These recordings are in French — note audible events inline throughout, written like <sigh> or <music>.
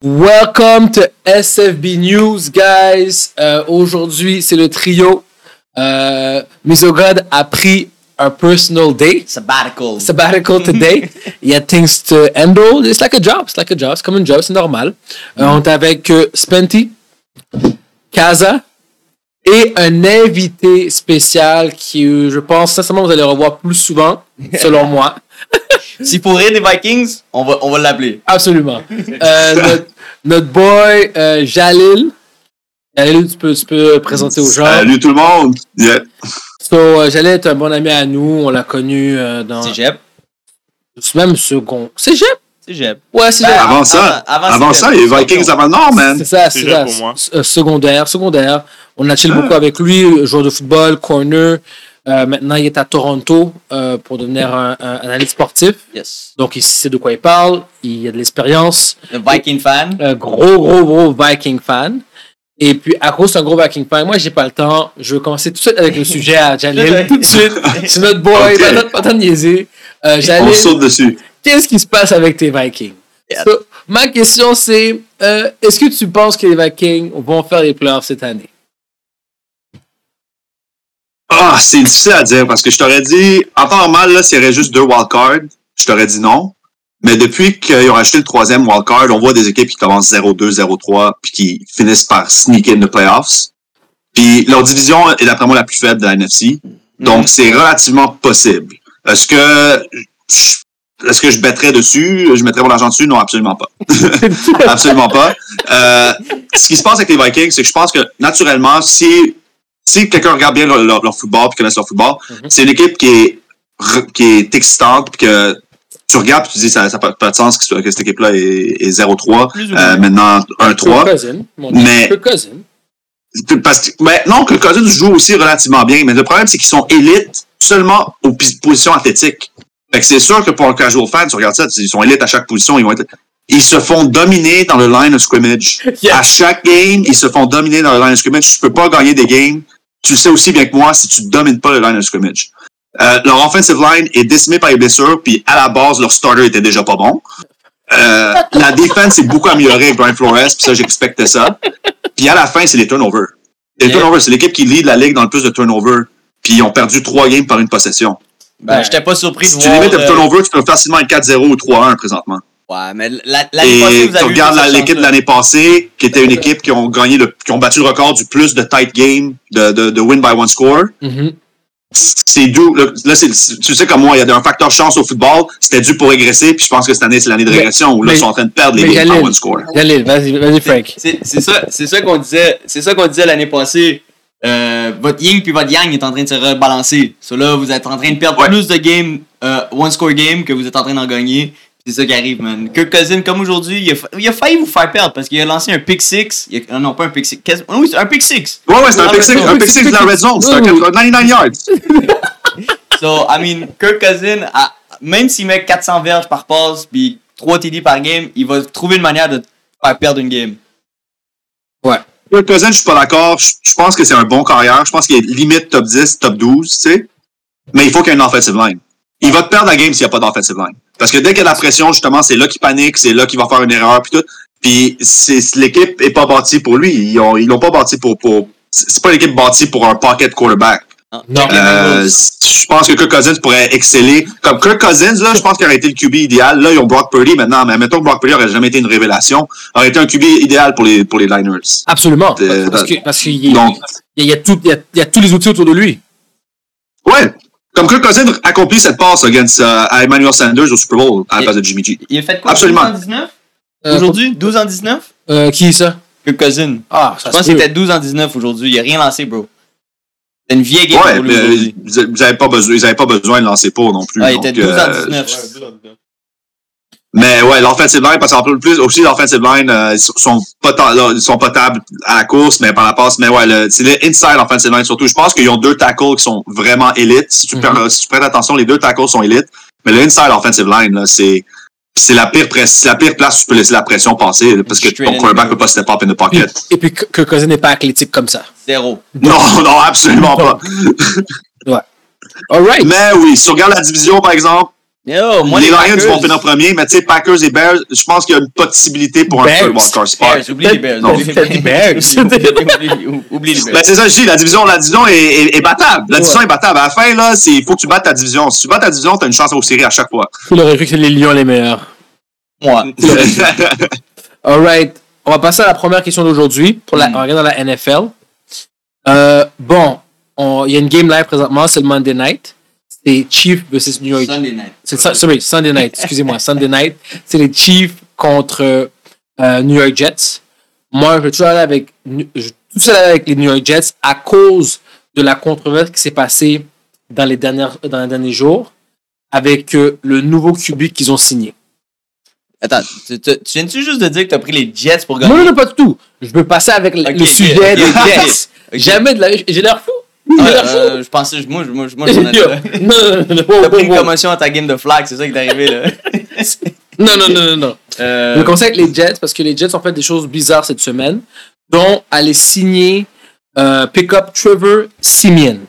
Welcome to SFB News, guys. Euh, Aujourd'hui, c'est le trio. Euh, Misogod a pris un personal day, Sabbatical. sabbatical today. <laughs> Il y a things to handle. It's like a job. It's like a job. C'est comme un job. C'est normal. Euh, on est avec euh, Spenty, Kaza et un invité spécial qui, euh, je pense, sincèrement, vous allez le revoir plus souvent, <laughs> selon moi. S'il faut rire des Vikings, on va, on va l'appeler. Absolument. <laughs> Euh, notre, notre boy euh, Jalil. Jalil, tu peux, tu peux présenter aux gens. Salut tout le monde. Yeah. So, euh, Jalil est un bon ami à nous. On l'a connu euh, dans. C'est Jeb. Même second. C'est Jeb? C'est Jeb. Ouais, c'est Ben, Jeb. Avant ça, avant- avant, avant, ça, les Vikings avant le Nord, man. C'est ça, c'est ça. Pour moi. Secondaire, secondaire. On a chill Ah. beaucoup avec lui, joueur de football, corner. Euh, maintenant, il est à Toronto euh, pour devenir un, un analyste sportif. Yes. Donc, il sait de quoi il parle. Il a de l'expérience. Le Viking fan. un gros, gros, gros Viking fan. Et puis, à cause d'un gros Viking fan, moi, j'ai pas le temps. Je veux commencer tout de suite avec le sujet à Jalil. <laughs> tout de suite. C'est notre boy. Ok. Pas notre- pas de niaiser. Euh, On Jalil, saute dessus. qu'est-ce qui se passe avec tes Vikings? Yeah. So, ma question, c'est euh, est-ce que tu penses que les Vikings vont faire les playoffs cette année? Ah, c'est difficile à dire parce que je t'aurais dit, en temps normal, là, s'il y aurait juste deux wildcards, je t'aurais dit non. Mais depuis qu'ils ont acheté le troisième wildcard, on voit des équipes qui commencent 0-2, 0-3, puis qui finissent par sneak in the playoffs. Puis leur division est d'après moi la plus faible de la NFC. Donc, c'est relativement possible. Est-ce que je- est-ce que je mettrais dessus? Je mettrais mon argent dessus? Non, absolument pas. <laughs> absolument pas. Euh, ce qui se passe avec les Vikings, c'est que je pense que naturellement, si, si quelqu'un regarde bien leur, leur- leur football puis connaît leur football, Mhm. c'est une équipe qui est, qui est excitante puis que tu regardes puis tu dis ça n'a pas, pas de sens que, ce- que cette équipe-là est, est 0-3. Plus ou Euh, maintenant 1-3. Kirk Cousin. Mon Mais- Cousin. Parce que, ben, non, que Cousins joue aussi relativement bien, mais le problème, c'est qu'ils sont élites seulement aux positions athlétiques. Fait que c'est sûr que pour un casual fan, tu regardes ça, ils sont élites à chaque position, ils vont être, ils se font dominer dans le line of scrimmage. <laughs> Yes. À chaque game, ils se font dominer dans le line of scrimmage. Tu peux pas gagner des games. Tu le sais aussi bien que moi si tu domines pas le line of scrimmage. Euh, leur offensive line est décimée par les blessures, puis à la base, leur starter était déjà pas bon. Euh, la défense est beaucoup améliorée avec Brian Flores, puis ça, j'expectais ça. Puis à la fin, c'est les turnovers. Les Yeah. turnovers, c'est l'équipe qui lead la ligue dans le plus de turnovers. Puis ils ont perdu trois games par une possession. Ben, j'étais pas surpris de Si tu limites le euh, turnover, tu peux facilement être 4-0 ou 3-1 présentement. Ouais, mais la- l'année passée, vous tu avez eu regardes l'équipe de l'année passée, qui était une équipe qui ont gagné le, qui ont battu le record du plus de tight game, de, de, de win by one score. Mhm. C'est dû, là, tu sais comme moi, il y a un facteur chance au football, c'était dû pour régresser, puis je pense que cette année, c'est l'année de régression, où là, mais- ils sont en train de perdre les games by one score. Vas-y, vas-y, Frank. C'est c'est ça, c'est ça qu'on disait, c'est ça qu'on disait l'année passée. Euh, votre yin puis votre yang est en train de se rebalancer. So là, vous êtes en train de perdre Ouais. plus de games, euh, one score game que vous êtes en train d'en gagner. C'est ça qui arrive, man. Kirk Cousin, comme aujourd'hui, il, a fa- il a failli vous faire perdre parce qu'il a lancé un pick six. Il a- euh, non, pas un pick six. Oui, c'est un pick six. Ouais, ouais, c'est un Ah, pick ouais, six, un pick six de la red zone, c'est un Oui, oui. 99 yards. <laughs> So, I mean, Kirk Cousin, a- même s'il met 400 verges par passe puis 3 TD par game, il va trouver une manière de te faire perdre une game. Kirk Cousins, je suis pas d'accord. Je je pense que c'est un bon carrière. Je pense qu'il est limite top 10, top 12, tu sais. Mais il faut qu'il y ait une offensive line. Il va te perdre la game s'il n'y a pas d'offensive line. Parce que dès qu'il y a de la pression, justement, c'est là qu'il panique, c'est là qu'il va faire une erreur, puis tout. Puis c'est, l'équipe est pas bâtie pour lui. Ils ont, ils l'ont pas bâti pour, pour, c'est pas une équipe bâtie pour un pocket quarterback. Non. Euh, je pense que Kirk Cousins pourrait exceller. Comme Kirk Cousins, là, je pense qu'il aurait été le QB idéal. Là, ils ont Brock Purdy maintenant, mais mettons que Brock Purdy aurait jamais été une révélation. Aurait été un QB idéal pour les, pour les Liners. Absolument. Euh, Parce que- parce qu'il y, Donc, il y a tout- il y a- il y a tous les outils autour de lui. Ouais. Comme Kirk Cousins accomplit cette passe against, euh, à Emmanuel Sanders au Super Bowl à la place de Jimmy G. Il a fait quoi Absolument. 12 en 19 Euh, Aujourd'hui 12 en 19 euh, qui est ça? Kirk Cousin. Ah, ça Je pense se qu'il était 12 en 19 aujourd'hui. Il a rien lancé, bro. C'est une vieille game Ouais, pour lui mais euh, ils ils avaient pas besoin, ils avaient pas besoin de lancer pour non plus. Ah, il donc, était 12 en euh, 19. Mais ouais, l'offensive line, parce qu'en plus, aussi, l'offensive line, euh, ils sont, pota- là, ils sont potables à la course, mais par la passe. Mais ouais, le- c'est le inside offensive line surtout. Je pense qu'ils ont deux tackles qui sont vraiment élites. Si tu, Mhm. prends- si tu prêtes attention, les deux tackles sont élites. Mais le inside offensive line, là, c'est, c'est la pire presse, la pire place où tu peux laisser la pression passer, là, parce que ton quarterback peut pas step up in the pocket. et puis, Kirk Cousin n'est pas athlétique comme ça. Zéro. Non, <laughs> non, absolument pas. All right. Mais oui, si tu regardes la division, par exemple, Yo, moi, les Lions Packers- vont finir premier, mais tu sais, Packers et Bears, je pense qu'il y a une possibilité pour un third wildcard spot. Bears, oublie les Bears. Non, oublie les Bears. Oublie- oublie- Oublie les Ben, Bears. c'est ça, que je dis, la division, la division est, est- est battable. La division est battable. À la fin, là, il faut que tu battes ta division. Si tu bats ta division, t'as une chance aux séries à chaque fois. Il aurait cru que les Lions les meilleurs. Moi. <laughs> Alright. On va passer à la première question d'aujourd'hui. Pour la, Mm. on regarde dans la NFL. Euh, bon, on- il y a une game live présentement, c'est le Monday night. C'est Chiefs versus New York. Sunday night. C'est sorry, Sunday night, excusez-moi, Sunday night. C'est les Chiefs contre euh, New York Jets. Moi, je vais toujours aller avec, je tout seul avec les New York Jets à cause de la controverse qui s'est passée dans les, dernières, dans les derniers jours avec euh, le nouveau QB qu'ils ont signé. Attends, tu, tu, tu viens-tu juste de dire que t'as pris les Jets pour gagner? non, non, pas du tout. Je veux passer avec le, sujet ok, des Jets. Jamais de la. J'ai l'air fou. Ah, euh, je pensais, moi, je- moi, je- moi, je m'en allais <laughs> Yo, là. T'as pris une commotion à ta game de flag, c'est ça qui est arrivé, là. <laughs> non, non, non, non, non. Euh, Je conseille avec les Jets parce que les Jets ont fait des choses bizarres cette semaine, dont aller signer, euh, pick up Trevor Simeon.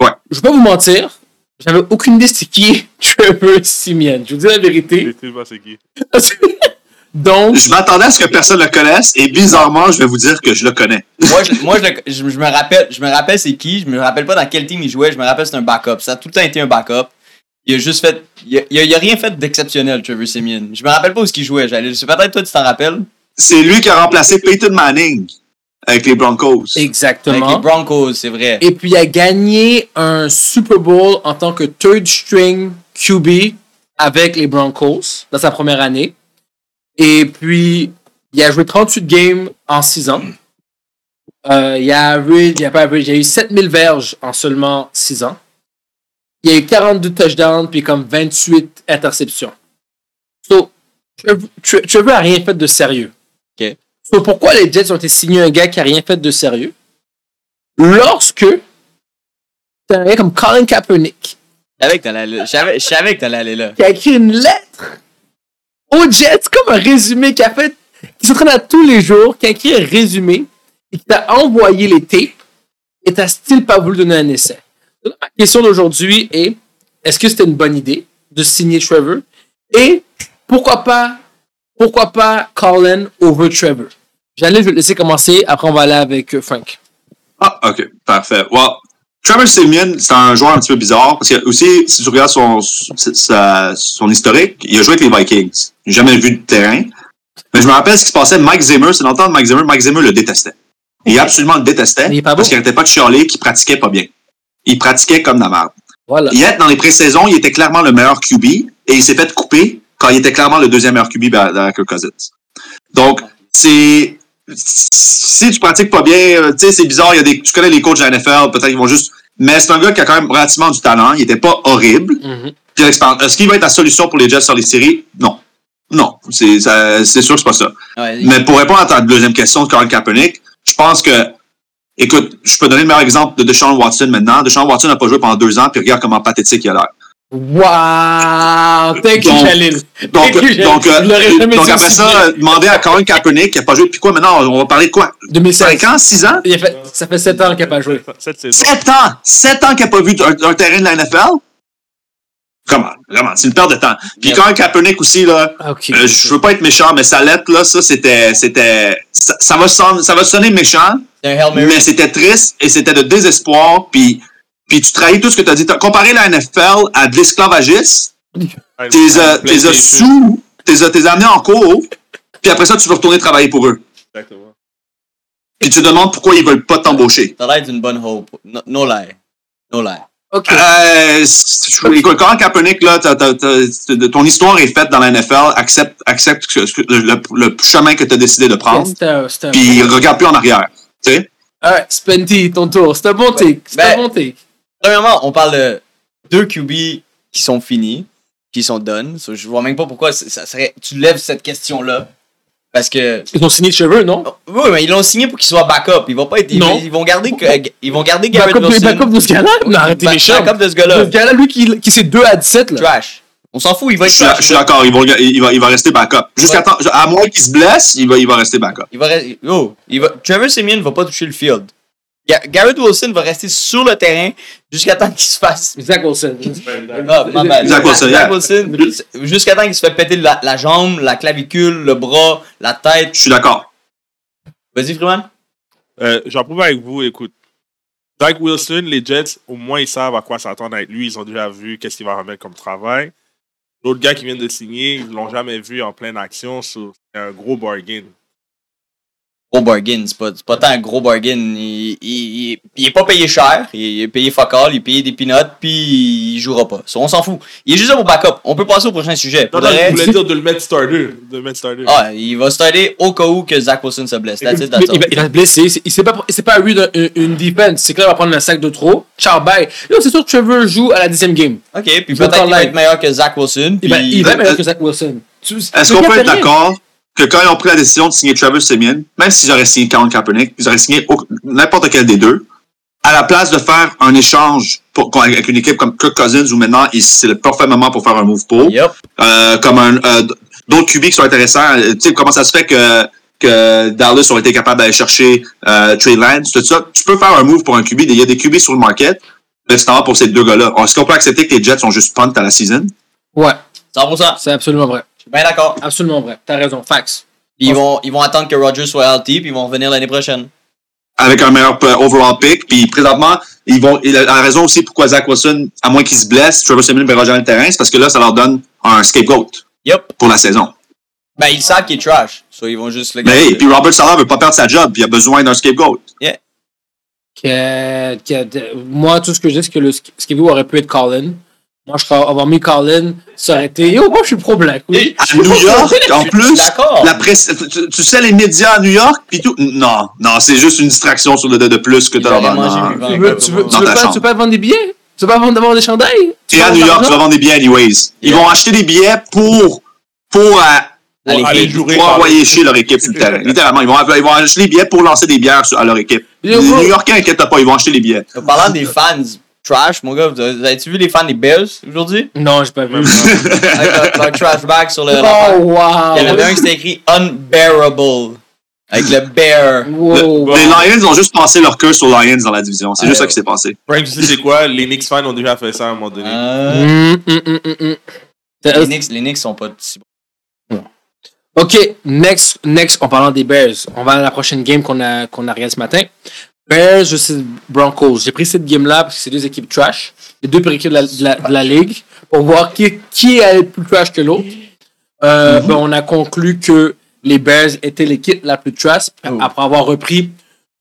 Ouais. Je vais pas vous mentir, j'avais aucune idée c'était qui <laughs> Trevor Simeon. Je vous dis la vérité. Effectivement, c'est qui? Donc, je m'attendais à ce que personne le connaisse et bizarrement, je vais vous dire que je le connais. <laughs> moi, je, moi je, le- je- je me rappelle, je me rappelle c'est qui, je me rappelle pas dans quel team il jouait, je me rappelle c'est un backup. Ça a tout le temps été un backup. Il a juste fait, il a, il a- il a rien fait d'exceptionnel, Trevor Simeon. Je me rappelle pas où ce qu'il jouait. J'allais, c'est peut-être toi tu t'en rappelles? C'est lui qui a remplacé Peyton Manning avec les Broncos. Avec exactement. les Broncos, c'est vrai. Et puis, il a gagné un Super Bowl en tant que third string QB avec les Broncos dans sa première année. Et puis, il a joué 38 games en 6 ans. Euh, il, a average- il a pas average, il a eu 7000 verges en seulement 6 ans. Il a eu 42 touchdowns puis comme 28 interceptions. So, Trevor- Tre- Trevor a rien fait de sérieux. Ok. So, pourquoi les Jets ont été signés un gars qui a rien fait de sérieux? Lorsque t'as un gars comme Colin Kaepernick je savais que t'allais aller là. qui a écrit une lettre aux Jets, comme un résumé qu'il a fait, qui s'entraîne à tous les jours, qui a écrit un résumé et qui t'a envoyé les tapes et t'as still pas voulu donner un essai. Donc, question d'aujourd'hui est est-ce que c'était une bonne idée de signer Trevor? Et pourquoi pas pourquoi pas Colin over Trevor? J'allais je le laisser commencer, après on va aller avec euh, Frank. Ah, ok, parfait. Well, Trevor Simeon, c'est un joueur un petit peu bizarre parce que aussi, si tu regardes son, son historique, il a joué avec les Vikings. J'ai jamais vu de terrain. Mais je me rappelle ce qui se passait. Mike Zimmer, c'est longtemps de Mike Zimmer. Mike Zimmer le détestait. Il absolument le détestait Il est parce qu'il n'arrêtait pas de chialer qu'il pratiquait pas bien. Il pratiquait comme la merde. Voilà. Yet, dans les pré-saisons, il était clairement le meilleur QB et il s'est fait couper quand il était clairement le deuxième meilleur QB derrière Kirk Cousins. Donc, c'est. Si tu pratiques pas bien, euh, tu sais, c'est bizarre, il y a des, tu connais les coachs de la NFL, peut-être qu'ils vont juste. Mais c'est un gars qui a quand même relativement du talent, il était pas horrible. Puis il a l'expérience. Est-ce qu'il va être la solution pour les Jets sur les séries? Non. Non. C'est sûr que c'est pas ça. Ouais, Mais pour répondre à ta deuxième question de Colin Kaepernick, je pense que, écoute, je peux donner le meilleur exemple de Deshaun Watson maintenant. Deshaun Watson n'a pas joué pendant deux ans, puis regarde comment pathétique il a l'air. Wow! Thank you, Donc- Khalil? Donc, you, donc, euh, donc après ça, demander à Colin Kaepernick qui a pas joué depuis quoi maintenant? On va parler de quoi? 2016. 5 ans? 6 ans? Il a fait- ça fait 7 ans qu'il n'a pas joué. Cette saison. 7 ans! 7 ans qu'il n'a pas vu un, un terrain de la NFL? Comment? Vraiment, c'est une perte de temps. Puis. Colin Kaepernick aussi, là, Ok. euh, je veux pas être méchant, mais sa lettre, là, ça, c'était, c'était, ça, ça va sonner, ça va sonner méchant, mais c'était triste et c'était de désespoir. Puis, puis tu trahis tout ce que tu as dit. T'as comparé la NFL à de l'esclavagisme, t'es euh, t'es sous, t'es euh, t'es amené en cours, puis après ça, tu veux retourner travailler pour eux. Exactement. Puis tu te demandes pourquoi ils veulent pas t'embaucher. T'as l'air d'une bonne hope. No, no lie. No lie. Ok. Euh, écoute, quand Kaepernick, là, ton histoire est faite dans la NFL, accepte, accepte le, le- le chemin que tu as décidé de prendre, puis regarde plus en arrière. Tu sais? Alright, Spenty, ton tour. C'est un bon take. C'est Ben- un bon take. Premièrement, on parle de deux QB qui sont finis, qui sont done. So, je vois même pas pourquoi ça serait. Tu lèves cette question-là. Parce que. Ils ont signé de cheveux, non? Oui, mais ils l'ont signé pour qu'il soit backup. Ils vont pas être. Ils, Non. ils vont garder. que- Ils vont garder Garrett Backup, de- Wilson. backup de ce gars-là? Non, arrêtez les. Backup de ce Ce gars-là. gars-là, lui qui, qui c'est 2 à 17, là. Trash. On s'en fout, il va Je être suis, trash. je suis d'accord, il va, il, va, il va rester backup. Jusqu'à temps, à moins qu'il se blesse, il va, il va rester backup. Il va rester. Oh, il va. Trevor Simeon va pas toucher le field. Ga- Garrett Wilson va rester sur le terrain jusqu'à temps qu'il se fasse. Zach Wilson. <laughs> Ah, my bad. Zach Wilson, Zach. Wilson, jusqu'à temps qu'il se fait péter la, la jambe, la clavicule, le bras, la tête. Je suis d'accord. Vas-y, Freeman. Euh, J'approuve avec vous, écoute. Zach Wilson, les Jets, au moins, ils savent à quoi s'attendre avec lui. Ils ont déjà vu qu'est-ce qu'il va remettre comme travail. L'autre gars qui vient de signer, ils l'ont jamais vu en pleine action. C'est un gros bargain. Gros bargain, c'est pas, pas tant un gros bargain. Il, il, il, il est pas payé cher, il est payé fuck all, il est payé des peanuts, puis il jouera pas. On s'en fout. Il est juste là pour backup. On peut passer au prochain sujet. Non, Pour non, le je voulais dire de le mettre starter. De le mettre starter. ah, il va starter au cas où que Zach Wilson se blesse. That's it, Mais that's il, va, all. il va se blesser. C'est- Il s'est pas, pas eu de- une, une defense. C'est que là, il va prendre un sac de trop. Ciao, bye. Là, c'est sûr que Trevor joue à la dixième game. Ok, puis Il va peut-être qu'il va être meilleur que Zach Wilson. Il va, puis- il va être meilleur que Zach Wilson. Est-ce qu'on peut être d'accord? Que quand ils ont pris la décision de signer Trevor Simeon, même s'ils auraient signé Colin Kaepernick, ils auraient signé n'importe quel des deux, à la place de faire un échange pour, avec une équipe comme Kirk Cousins où maintenant c'est le parfait moment pour faire un move pour, euh, comme un, euh, d'autres QB qui sont intéressants. Euh, Tu sais, comment ça se fait que, que Dallas ont été capables d'aller chercher euh, Trey Lance, tout ça. Tu peux faire un move pour un QB. Il y a des QB sur le market. Mais vas pour ces deux gars-là. Est-ce qu'on peut accepter que les Jets sont juste punt à la season? Ouais, 100%. c'est absolument vrai. Bien d'accord. Absolument vrai. T'as raison. Fax. Ils vont, ils vont attendre que Rodgers soit healthy, puis ils vont revenir l'année prochaine. avec un meilleur euh, overall pick. Puis présentement, ils vont. Il a la raison aussi pourquoi Zach Wilson, à moins qu'il se blesse, Trevor Simeon verra jamais le terrain, c'est parce que là, ça leur donne un scapegoat Yup. pour la saison. Ben, ils savent qu'il est trash. So, ils vont juste le Mais hey, puis Robert Sala veut pas perdre sa job, puis il a besoin d'un scapegoat. Que, que- de- moi, tout ce que je dis, c'est que le Skibou aurait pu être Colin. Moi, je serais avoir mis Colin, ça aurait été. Yo, moi, je suis pro-black. Oui. À New York, <laughs> en plus, la presse, tu, tu sais les médias à New York, puis tout. Non, non, c'est juste une distraction sur le de, de plus que tu as. Tu veux, tu veux, tu veux pas, tu vendre des billets? Tu veux pas vendre des chandails? Et à New York, tu vas vendre des billets anyways. Ils Yeah. vont acheter des billets pour, pour, euh, aller jouer pour envoyer chier leur équipe sur le terrain. Littéralement, ils vont, ils vont acheter des billets pour lancer des bières à leur équipe. Les. New Yorkais, inquiète pas, ils vont acheter les billets. En parlant des fans trash, mon gars, vous avez- vous avez-tu vu les fans des Bears aujourd'hui? Non, j'ai pas vu. Avec leur, trash bag sur le. <laughs> oh, wow. Il y en avait un qui c'était écrit Unbearable. Avec le bear. Wow. Les Lions ont juste passé leur queue sur Lions dans la division. C'est Ah, juste ça qui s'est passé. Frank, tu sais c'est quoi? Les Knicks fans ont déjà fait ça à un moment donné. Euh, hum, hum, hum. les, Knicks, les Knicks sont pas si bons. OK, next, next, en parlant des Bears, on va à la prochaine game qu'on a, qu'on a regardé ce matin. Bears versus Broncos. J'ai pris cette game-là parce que c'est deux équipes trash, les deux pires équipes de la, de la, de la ligue, pour voir qui, qui est plus trash que l'autre. Euh, ben, on a conclu que les Bears étaient l'équipe la plus trash Oh. après avoir repris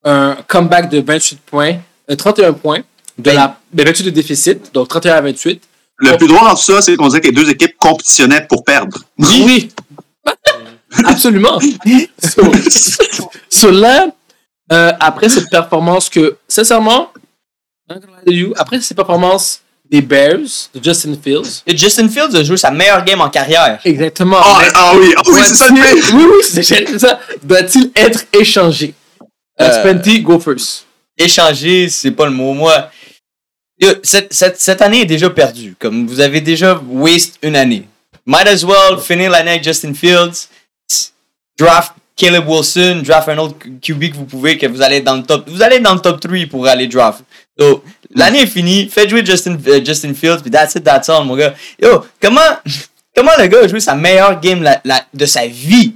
un comeback de 28 points, euh, 31 points, de la, de 28 de déficit, donc 31 à 28. Le plus drôle dans tout ça, c'est qu'on disait que les deux équipes compétitionnaient pour perdre. Oui. <laughs> Absolument. <laughs> So, so là, euh, après cette performance que, sincèrement, après cette performance des Bears, de Justin Fields, Et Justin Fields a joué sa meilleure game en carrière. exactement. Ah, mais ah oui, ah oui, c'est ça le pire. <laughs> Oui, oui, c'est c'est ça. Doit-il être échangé? Euh, Spenty, go first. Échanger, c'est pas le mot. Moi, cette, cette, cette année est déjà perdue. Comme vous avez déjà waste une année. Might as well finir l'année avec Justin Fields. Draft Caleb Wilson, draft un autre QB que vous pouvez, que vous allez être dans le top. Vous allez être dans le top 3 pour aller draft. So, l'année est finie. Faites jouer Justin, euh, Justin Fields, puis that's it, that's all, mon gars. Yo, comment, <laughs> comment le gars a joué sa meilleure game la- la- de sa vie?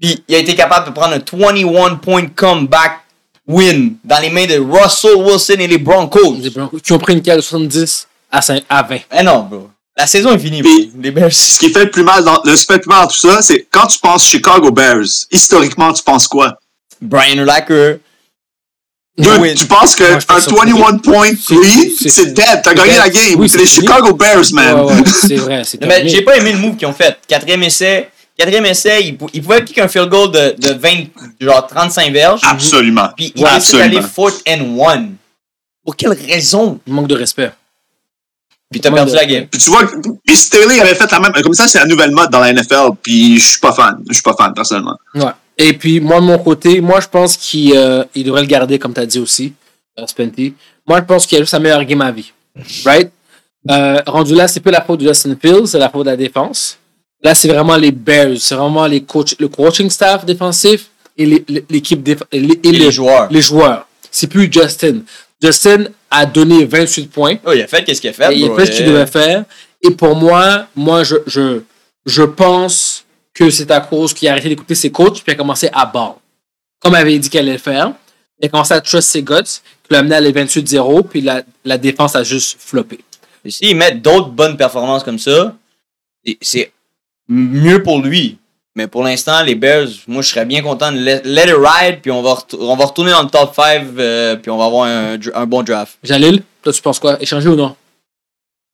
Puis il a été capable de prendre un 21 point comeback win dans les mains de Russell Wilson et les Broncos. Les Broncos qui ont pris une cale de 70 à, 5, à 20. Eh non, bro. La saison est finie. Puis- Les Bears. Ce qui fait le plus mal dans, le dans tout ça, c'est quand tu penses Chicago Bears, historiquement, tu penses quoi? Brian. Dude, win. tu penses que Moi, un pense que 21 point c'est- lead, c'est- c'est dead, t'as gagné la game. Oui, c'est les fini. Chicago Bears, man. Ouais, ouais, c'est vrai, <laughs> mais j'ai pas aimé le move qu'ils ont fait. Quatrième essai. Quatrième essai, ils, pou- ils pouvaient kick un field goal de, de 20, genre 35 verges. Absolument. Puis ils Ouais, décident d'aller absolument. fourth and one. Pour quelle raison? Manque de respect. Puis t'as perdu de- la game. Puis tu vois, puis Staley avait fait la même. Comme ça, c'est la nouvelle mode dans la NFL, puis je suis pas fan. Je suis pas fan, personnellement. Ouais. Et puis, moi, de mon côté, moi, je pense qu'il euh, il devrait le garder, comme tu as dit aussi, euh, Spenty. Moi, je pense qu'il a eu sa meilleure game à vie. Right? Euh, rendu là, c'est pas la faute de Justin Fields, c'est la faute de la défense. Là, c'est vraiment les Bears, c'est vraiment les coach, le coaching staff défensif et les- les- l'équipe déf- et les, et les joueurs. les joueurs. c'est plus Justin. Justin a donné 28 points. Oh, il a fait qu'est-ce qu'il a fait. il a fait ce qu'il devait faire. Et pour moi, moi, je, je, je pense que c'est à cause qu'il a arrêté d'écouter ses coachs puis a commencé à ball. Comme il avait dit qu'il allait le faire. Il a commencé à trust ses guts, qui l'a amené à les 28-0, puis la, la défense a juste floppé. S'ils mettent d'autres bonnes performances comme ça, c'est mieux pour lui. Mais pour l'instant, les Bears, moi, je serais bien content de let, let it ride, puis on va, on va retourner dans le top 5, euh, puis on va avoir un, un bon draft. Jalil, toi, tu penses quoi? Échanger ou non?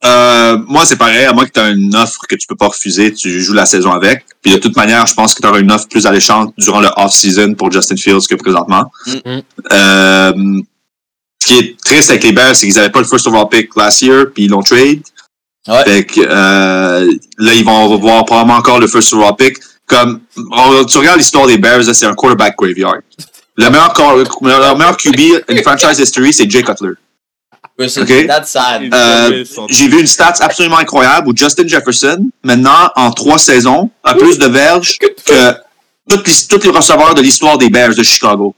Euh, moi, c'est pareil. À moins que tu aies une offre que tu peux pas refuser, tu joues la saison avec. Puis de toute manière, je pense que tu auras une offre plus alléchante durant le off-season pour Justin Fields que présentement. Mhm. Euh, ce qui est triste avec les Bears, c'est qu'ils n'avaient pas le first overall pick last year, puis ils l'ont trade. Ouais. Fait que, euh, là, ils vont revoir probablement encore le first overall pick. Comme, on- tu regardes l'histoire des Bears, c'est un quarterback graveyard. Le meilleur, cor- le meilleur QB in <laughs> franchise history, c'est Jay Cutler. Ouais, c'est- Ok? That's sad. Euh, J'ai vu une stat absolument incroyable où Justin Jefferson, maintenant, en trois saisons, a plus de verges que tous les, receveurs de l'histoire des Bears de Chicago.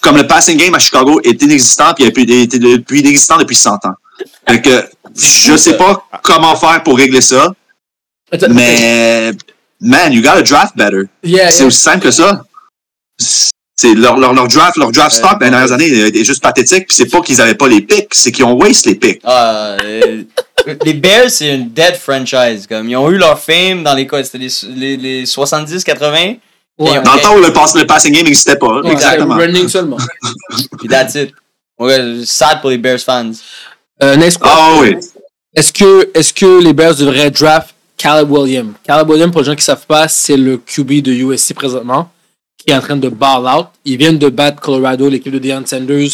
Comme le passing game à Chicago est inexistant, puis depuis inexistant depuis 100 ans. Fait que, je sais pas comment faire pour régler ça, mais, man, you gotta draft better. Yeah, C'est yeah. aussi simple que ça. C'est leur, leur, leur draft, leur draft stock dans les dernières années est est juste pathétique, puis c'est pas qu'ils avaient pas les picks, c'est qu'ils ont waste les picks. Ah, euh, les Bears, c'est une dead franchise. Comme, ils ont eu leur fame dans les, quoi, c'était les, les, les 70-80, Ouais. Dans le temps où le, pass, le passing game n'existait pas. Ouais, exactement. Running seulement. <laughs> puis that's it. Ouais, sad pour les Bears fans. Euh. Ah oui. Est-ce que, est-ce que les Bears devraient draft Caleb Williams? Caleb Williams, pour les gens qui ne savent pas, c'est le QB de USC présentement, qui est en train de ball out. Ils viennent de battre Colorado, l'équipe de Deion Sanders,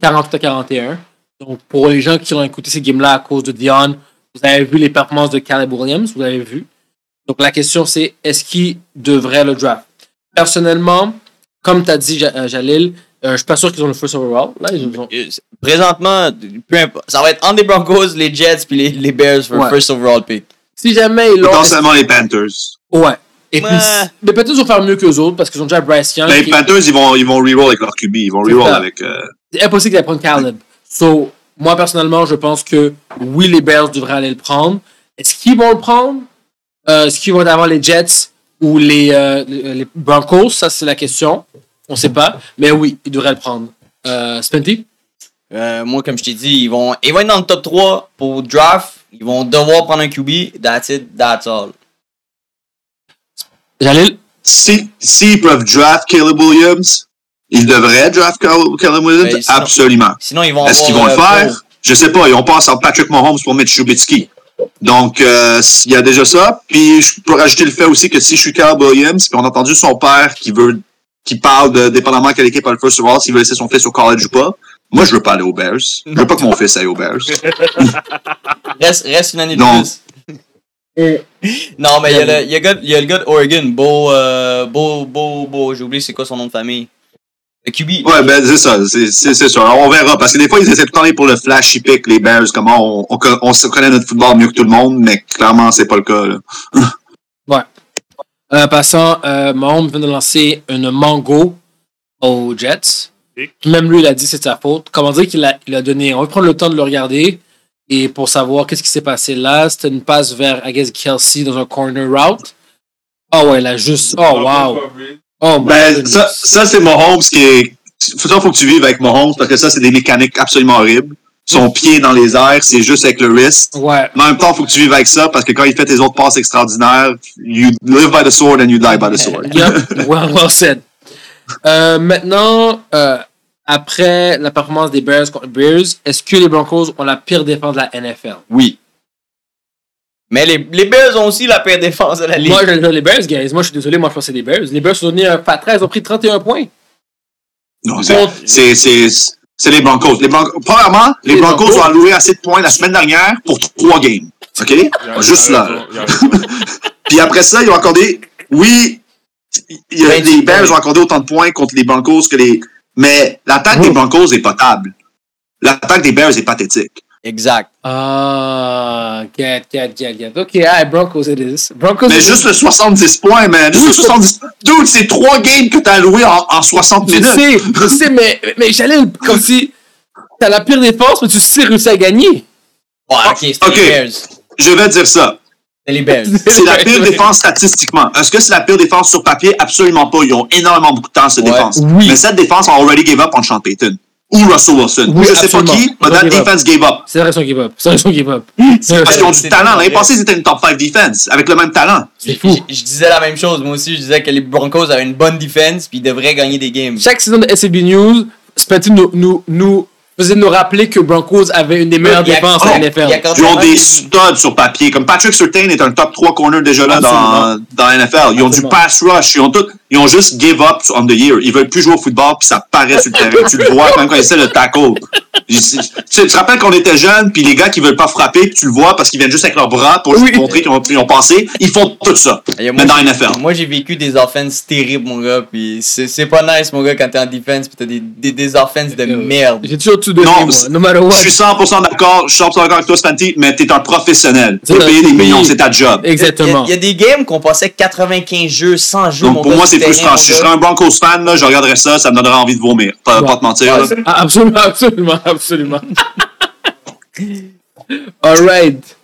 48 à 41. Donc, pour les gens qui ont écouté ces games-là à cause de Dion, vous avez vu les performances de Caleb Williams, vous avez vu. Donc, la question, c'est est-ce qu'il devrait le draft? Personnellement, comme tu as dit, euh, Jalil, euh, je suis pas sûr qu'ils ont le first overall. Là, ils ont... Euh, Présentement, peu importe. Ça va être entre les Broncos, les Jets, puis les, les Bears pour Ouais. first overall pick. Si jamais ils l'ont. Potentiellement les Panthers. Ouais. Et puis, Ouais. peut-être qu'ils vont faire mieux qu'eux autres parce qu'ils ont déjà Bryce Young. Mais les qui- Panthers, ils vont, ils vont reroll avec leur QB. Ils vont C'est reroll avec. euh, C'est impossible qu'ils aillent prendre Caleb. So, moi, personnellement, je pense que oui, les Bears devraient aller le prendre. Est-ce qu'ils vont le prendre? Euh, Est-ce qu'ils vont avoir les Jets ou les, euh, les les Broncos? Ça, c'est la question. On sait pas. Mais oui, ils devraient le prendre. Euh, Spenty? Euh, moi, comme je t'ai dit, ils vont, ils vont être dans le top 3 pour draft. Ils vont devoir prendre un QB. That's it, that's all. Jalil? Si, s'ils peuvent draft Caleb Williams, ils devraient draft Cal- Caleb Williams? Sinon- Absolument. Sinon, ils vont Est-ce qu'ils vont le euh, faire? Je sais pas. Ils ont passé en Patrick Mahomes pour mettre Trubisky. Donc, euh, il y a déjà ça. Puis, je peux rajouter le fait aussi que si je suis Caleb Williams, puis on a entendu son père qui veut, qui parle de, dépendamment quelle équipe a le first overall, s'il veut laisser son fils au college ou pas. Moi, je veux pas aller aux Bears. Je veux pas que mon fils aille aux Bears. <laughs> Reste, reste une année de Non. plus. <laughs> Non, mais il y, a le- il y, a le gars- il y a le gars de Oregon, Beau, euh, Beau, Beau, Beau, j'ai oublié c'est quoi son nom de famille. Le QB. Ouais, ben, c'est ça. C'est, c'est, c'est ça. Alors, on verra. Parce que des fois, ils essaient temps d'aller pour le flashy pick, les Bears. Comment on, on, se connaît notre football mieux que tout le monde, mais clairement, c'est pas le cas, là. <laughs> Euh, passant, euh, Mahomes vient de lancer une mango aux Jets. Même lui, il a dit que c'est de sa faute. Comment dire qu'il a, il a donné. On va prendre le temps de le regarder. Et pour savoir qu'est-ce qui s'est passé là, c'était une passe vers, I guess, Kelsey dans un corner route. Oh ouais, là, juste. Oh wow. Oh my Ben, ça, ça c'est Mahomes qui est. Ça, faut que tu vives avec Mahomes parce que ça, c'est des mécaniques absolument horribles. Son pied dans les airs, c'est juste avec le wrist. Ouais. Mais en même temps, faut que tu vives avec ça parce que quand il fait tes autres passes extraordinaires, you live by the sword and you die by the sword. Yep. well, well said. Euh, maintenant, euh, après la performance des Bears contre les Bears, est-ce que les Broncos ont la pire défense de la NFL? Oui. Mais les, les Bears ont aussi la pire défense de la ligue. Moi, je les Bears, guys. Moi, je suis désolé, moi, je pense que c'est les Bears. Les Bears sont donnés un pas 13, ils ont pris 31 points. Non, c'est- c'est, les Broncos. Les Broncos. Premièrement, les, Les Broncos, Broncos. ont alloué assez de points la semaine dernière pour trois games. OK? Juste là. <laughs> Puis après ça, ils ont accordé. Oui, il y a, 28 les Bears ont accordé autant de points contre les Broncos que les. Mais l'attaque des Broncos est potable. L'attaque des Bears est pathétique. Exact. Ah, get, get, get, get. OK, alright, Broncos it is. Broncos Mais it is. juste le 70 points, man. Juste le 70. Dude, c'est trois games que t'as alloué en, en 60 Je minutes. sais, je sais, mais, mais j'allais comme si t'as la pire défense, mais tu sais réussir à gagner. Ouais, ok, Bears. Je vais dire ça. C'était les Bears. <laughs> C'est la pire défense statistiquement. Est-ce que c'est la pire défense sur papier? Absolument pas. Ils ont énormément beaucoup de temps, cette Ouais. défense. Oui. Mais cette défense a already gave up on Sean Payton. Ou Russell Wilson. Oui, ou je sais absolument. pas qui, Ils ont that defense gave up. C'est la raison give up. C'est la raison give up. <laughs> Parce qu'ils ont du talent. L'année vrai. passée, c'était une top 5 defense. Avec le même talent. C'est fou. Je, je disais la même chose. Moi aussi, je disais que les Broncos avaient une bonne défense puis ils devraient gagner des games. Chaque saison de SCB News, nous, nous, nous faisait nous rappeler que Broncos avait une des meilleures défenses oh, à il y a NFL. Ils ont des studs sur papier. Comme Patrick Surtain est un top 3 corner déjà là dans, Absolument. dans la NFL. Ils ont du pass rush. Ils ont, tout, ils ont juste give up on the year. Ils veulent plus jouer au football puis ça paraît sur le terrain. tu le vois quand ils essaient le tackle. Tu te rappelles qu'on était jeunes puis les gars qui veulent pas frapper puis tu le vois parce qu'ils viennent juste avec leurs bras pour Oui. montrer qu'ils ont, ont passé. Ils font tout ça. Et Mais dans NFL. Moi, j'ai vécu des offenses terribles, mon gars. Puis c'est c'est pas nice, mon gars, quand t'es en defense. Puis t'as des, des, des offenses de merde. J'ai toujours tout donné, Non, moi. No matter what. Je suis 100% d'accord. Je suis 100% d'accord avec toi, Spanty, mais t'es un professionnel. Tu ça, payer des millions, c'est ta job. Exactement. Il y, a, il y a des games qu'on passait 95 jeux, 100 jeux. mon Donc pour gars, moi, c'est je serais un Broncos fan, là, je regarderais ça, ça me donnerait envie de vomir. Pas, Ouais. pas te mentir. Absolument, absolument, absolument. <laughs> Alright.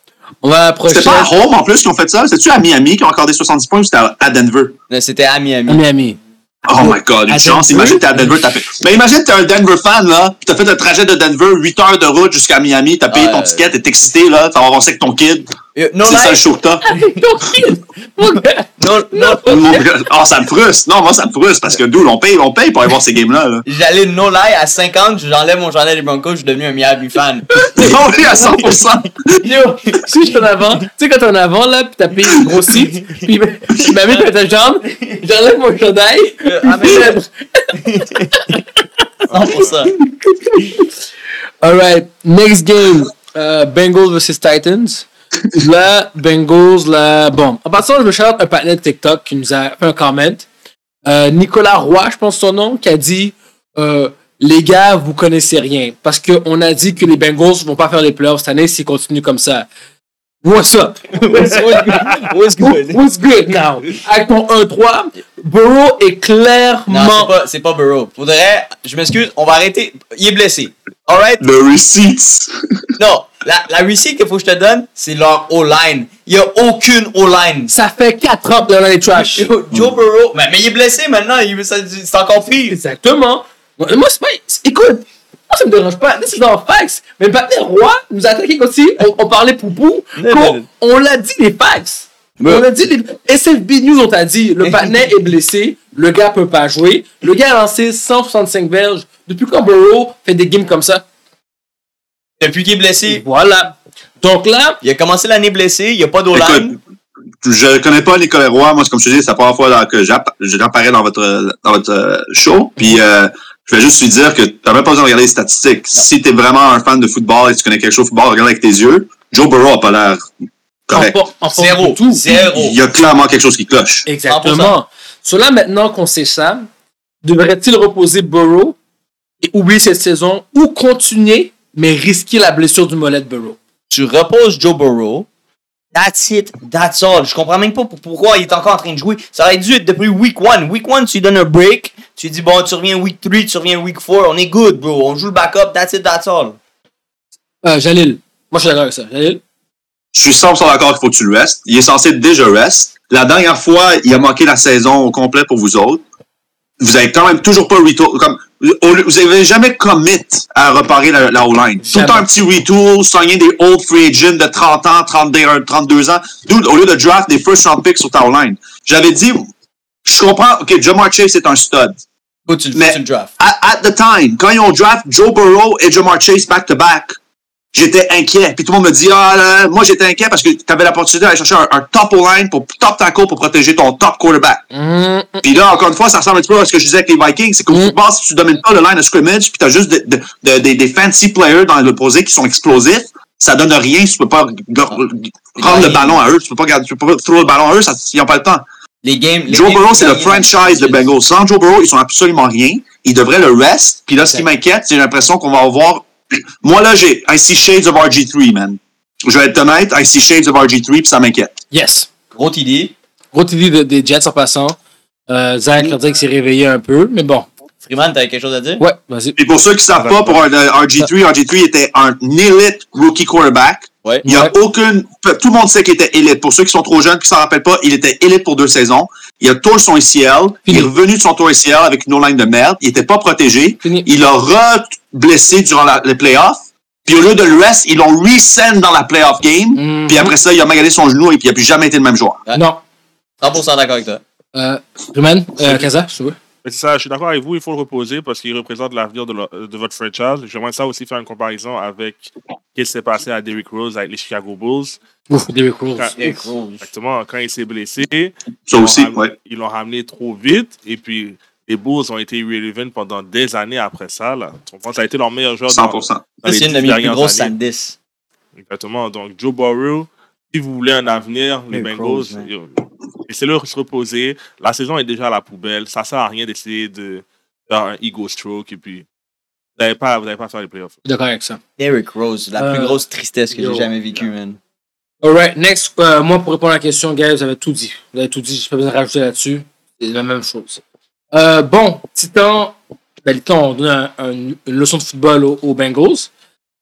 On va prochaine. C'était pas à Home en plus qu'ils ont fait ça? C'est-tu à Miami qui ont accordé 70 points ou c'était à Denver? C'était à Miami. À Miami. Oh my god, une À chance. Denver? Imagine t'es à Denver, t'as fait. Mais imagine t'es un Denver fan, là, pis t'as fait le trajet de Denver, 8 heures de route jusqu'à Miami, t'as payé ton ticket, t'es excité, là, t'as avancé avec ton kid. Euh, no C'est ça le show que t'as. Mon gars. No, no, Mon gars, Oh, ça me frustre. Non, moi, ça me frustre parce que d'où on paye, on paye pour aller voir ces games-là, là. J'allais no lie à 50, j'enlève mon chandail des Broncos, je suis devenu un Miami fan. <laughs> Non, oui, à 100%. Yo, <laughs> si je suis en avant, tu sais, quand t'es en avant, là, pis t'as payé une grosse seat, pis pis ma mère fait ta jambe, j'enlève mon Euh, ah, mais- je célèbre. 100%. Alright, next game. Euh, Bengals vs Titans. Là, Bengals, là. Bon, en passant, je me shout un partenaire de TikTok qui nous a fait un comment. Euh, Nicolas Roy, je pense son nom, qui a dit euh, Les gars, vous connaissez rien. Parce qu'on a dit que les Bengals vont pas faire les playoffs cette année s'ils continuent comme ça. What's up? <laughs> What's, What's good? <laughs> what's good now? Avec ton 1-3, Burrow est Non, clairement. c'est pas, pas Burrow. Faudrait, je m'excuse, on va arrêter. Il est blessé. Alright? The receipts. <laughs> Non, la, la receipt qu'il faut que je te donne, c'est leur O-line. Il y a aucune O-line. Ça fait 4 ans que là, on est trash. Joe, Joe Burrow, mais, mais il est blessé maintenant, il- ça- c'est encore pire. Exactement. Moi, c'est pas. c'est- Écoute, moi, ça me dérange pas. This is our facts. Mais le partenaire roi nous a attaqué comme si on, on parlait poupou. On l'a dit les facts. Mais- On a dit les. SFB News, on t'a dit, le partenaire est blessé, le gars peut pas jouer. Le gars a lancé 165 verges. Depuis quand Burrow fait des games comme ça? Depuis qu'il est blessé, Voilà. Donc là, il a commencé l'année blessé, il n'y a pas. Écoute, je connais pas Nicolas Roy. Moi, c'est comme je te dis, c'est la première fois que j'app- j'apparais dans votre, dans votre euh, show. Puis, euh, je vais juste lui dire que t'as même pas besoin de regarder les statistiques. Si t'es vraiment un fan de football et tu connais quelque chose de football, regarde avec tes yeux. Joe Burrow a pas l'air correct. for- en forme Zéro. du tout. Zéro. Il y a clairement quelque chose qui cloche. Exactement. Cela, maintenant qu'on sait ça, devrait-il reposer Burrow et oublier cette saison ou continuer, mais risquer la blessure du mollet de Burrow? Tu reposes Joe Burrow. That's it, that's all. Je comprends même pas pour- pourquoi il est encore en train de jouer. Ça aurait dû être depuis week 1. Week 1, tu lui donnes un break. Tu lui dis, bon, tu reviens week 3, tu reviens week 4. On est good, bro. On joue le backup. That's it, that's all. Euh, Jalil. Moi, je suis d'accord avec ça. Jalil? Je suis 100% d'accord qu'il faut que tu le restes. Il est censé déjà reste. La dernière fois, il a manqué la saison au complet pour vous autres. Vous avez quand même toujours pas retour, comme, vous avez jamais commit à reparer la, la O-line. Tout un petit retool, signer des old free agents de 30 ans, 32, 32 ans. Dude, au lieu de draft des first round picks sur ta O-line. J'avais dit, je comprends, ok, Jamar Chase est un stud. Faut tu, Mais- tu draft. At, at the time, quand ils ont draft Joe Burrow et Jamar Chase back to back, j'étais inquiet. Puis tout le monde me dit, ah, là, moi j'étais inquiet parce que tu avais l'opportunité d'aller chercher un, un top line pour top tackle pour protéger ton top quarterback. Hum, Puis là, encore une fois, ça ressemble un petit peu à ce que je disais avec les Vikings. C'est qu'au Mm. football, si tu domines pas le line of scrimmage, puis t'as juste de- de- de- des- des fancy players dans l'opposé qui sont explosifs, ça donne rien si tu peux pas rendre le ballon à eux. Tu peux pas, garder- tu peux pas throw le ballon à eux, ça, ils n'ont pas le temps. Les games. les Joe Burrow, c'est le franchise de Bengals. Sans Joe Burrow, ils sont absolument rien. Ils devraient le rest. Puis là, ce qui m'inquiète, c'est j'ai l'impression qu'on va avoir Moi, là, j'ai, I see shades of RG3, man. Je vais être honnête, I see shades of RG3, puis ça m'inquiète. Yes. Gros TD. Gros TD de- des Jets en passant. Euh, Zach leur dit qu'il s'est réveillé un peu, mais bon. Freeman, t'avais quelque chose à dire? Ouais, vas-y. Et pour ceux qui savent pas, pour un, euh, RG3, RG3 était un élite rookie quarterback. Ouais. Il y a Ouais. aucune, tout le monde sait qu'il était élite. Pour ceux qui sont trop jeunes, qui s'en rappellent pas, il était élite pour deux saisons. Il a tourné son ACL. Il est revenu de son tour ACL avec une O-line de merde. Il était pas protégé. Fini. Il a re-blessé durant la, les playoffs. Puis au lieu de le rest, ils l'ont resend dans la playoff game. Mhm. Puis après ça, il a magalé son genou et puis il a plus jamais été le même joueur. Non. 100% d'accord avec toi. Euh, Freeman, euh, Kaza, je te veux. Mais c'est ça, je suis d'accord avec vous, il faut le reposer parce qu'il représente l'avenir de, votre franchise. J'aimerais ça aussi faire une comparaison avec ce qui s'est passé à Derrick Rose avec les Chicago Bulls. Ouf, Derrick Rose. Quand- Derrick Rose. Exactement, quand il s'est blessé, Ça ils l'ont aussi, ram- ouais. ils l'ont ramené trop vite et puis les Bulls ont été irrelevant pendant des années après ça. Là. Tu comprends? Ça a été leur meilleur joueur dans, 100%. dans Ça, les c'est une dix de mes plus grosses. Exactement. Donc, Joe Burrow, si vous voulez un avenir, les Bengals, laissez-le se reposer. La saison est déjà à la poubelle. Ça sert à rien d'essayer de faire un ego stroke et puis vous n'allez pas, vous pas faire les playoffs. Je d'accord avec ça. Derrick Rose, la Euh, plus grosse tristesse que j'ai jamais vécue, man. Alright, next. euh, moi, pour répondre à la question, Gaël, vous avez tout dit. Vous avez tout dit, j'ai pas besoin de rajouter là-dessus. C'est la même chose. Euh, bon, Titan, ben, le temps, on donne un- un- une leçon de football aux, aux Bengals.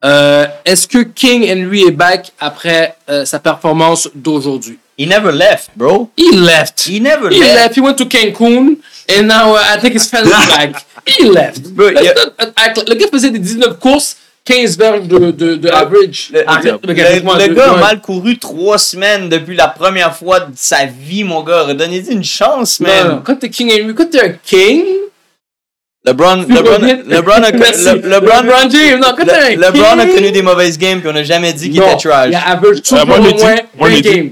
Euh, Est-ce que King Henry est back après euh, sa performance d'aujourd'hui? He never left, bro. He left. He never He left. left. He went to Cancun, and now uh, I think his family's <laughs> back. He left. Bro, Let's yeah. not act- Le gars faisait des 19 courses, 15 verges de, de, de average. Le, Arrête, le- regarde-moi, le je- gars a mal couru trois semaines depuis la première fois de sa vie, mon gars. Redonnez-lui une chance, man. non, quand t'es King Henry, quand t'es un King, LeBron, LeBron, LeBron, a, <laughs> LeBron, LeBron James, non, quand t'es un Le- LeBron a connu des mauvaises games puis on n'a jamais dit qu'il était trash. Il a average toujours Euh, je au moins Moi, je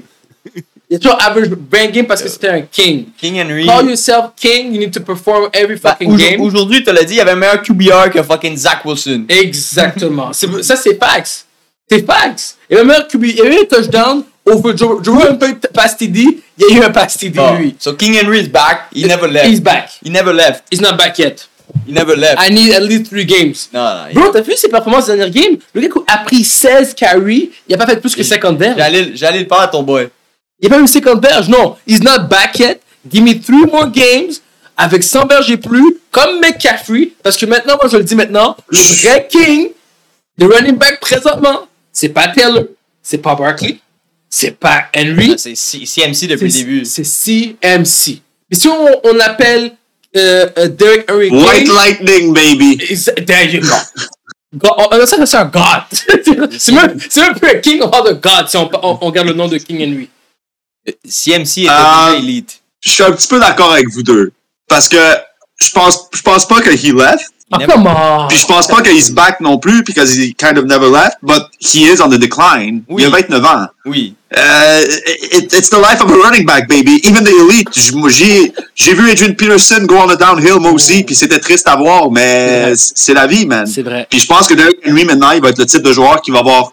20 l'ai dit. games. Il a toujours average 20 games parce que c'était un King. King Henry. Call yourself King, you need to perform every Bah, fucking aujourd- game. Aujourd'hui, tu l'as dit, il y avait un meilleur QBR que fucking Zach Wilson. Exactement. <laughs> Ça, c'est facts. C'est facts. Et le meilleur QB, il y a eu un touchdown over Joe, Joe un peu pass TD, il y a eu un pass TD, Oh, lui. So King Henry is back. He never left. He's back. He never left. He's not back yet. He never left. I need at least three games. Non, non. Bro, t'as vu ses performances des dernières games? Le gars a pris 16 carries, il a pas fait plus que 50 verges. J'allais j'allais le faire à ton boy. Il a pas eu 50 verges, non. He's not back yet. Give me three more games avec 100 verges et plus, comme McCaffrey, parce que maintenant, moi je le dis maintenant, le vrai king, le running back présentement, c'est pas Taylor, c'est pas Barkley, c'est pas Henry, C'est CMC depuis le début. c'est CMC. Mais si on, on appelle euh, euh, Derek Henry White Lightning, baby. there you go. God, on- on- ça, c'est un God. <laughs> c'est même, c'est même plus un king, on parle de God si on, on, on regarde le nom de King Henry. CMC est déjà élite. Je suis un petit peu d'accord avec vous deux. Parce que je pense, je pense pas que he left. Come on. Puis je pense pas qu'il back non plus, because he kind of never left. But he is on the decline. Oui. Il a 29 ans. Oui. Uh, it, it's the life of a running back, baby. Even the elite. J'ai j'ai vu Adrian Peterson go on the downhill, moi aussi, puis c'était triste à voir, mais c'est la vie, man. C'est vrai. Puis je pense que Derrick Henry, maintenant, il va être le type de joueur qui va avoir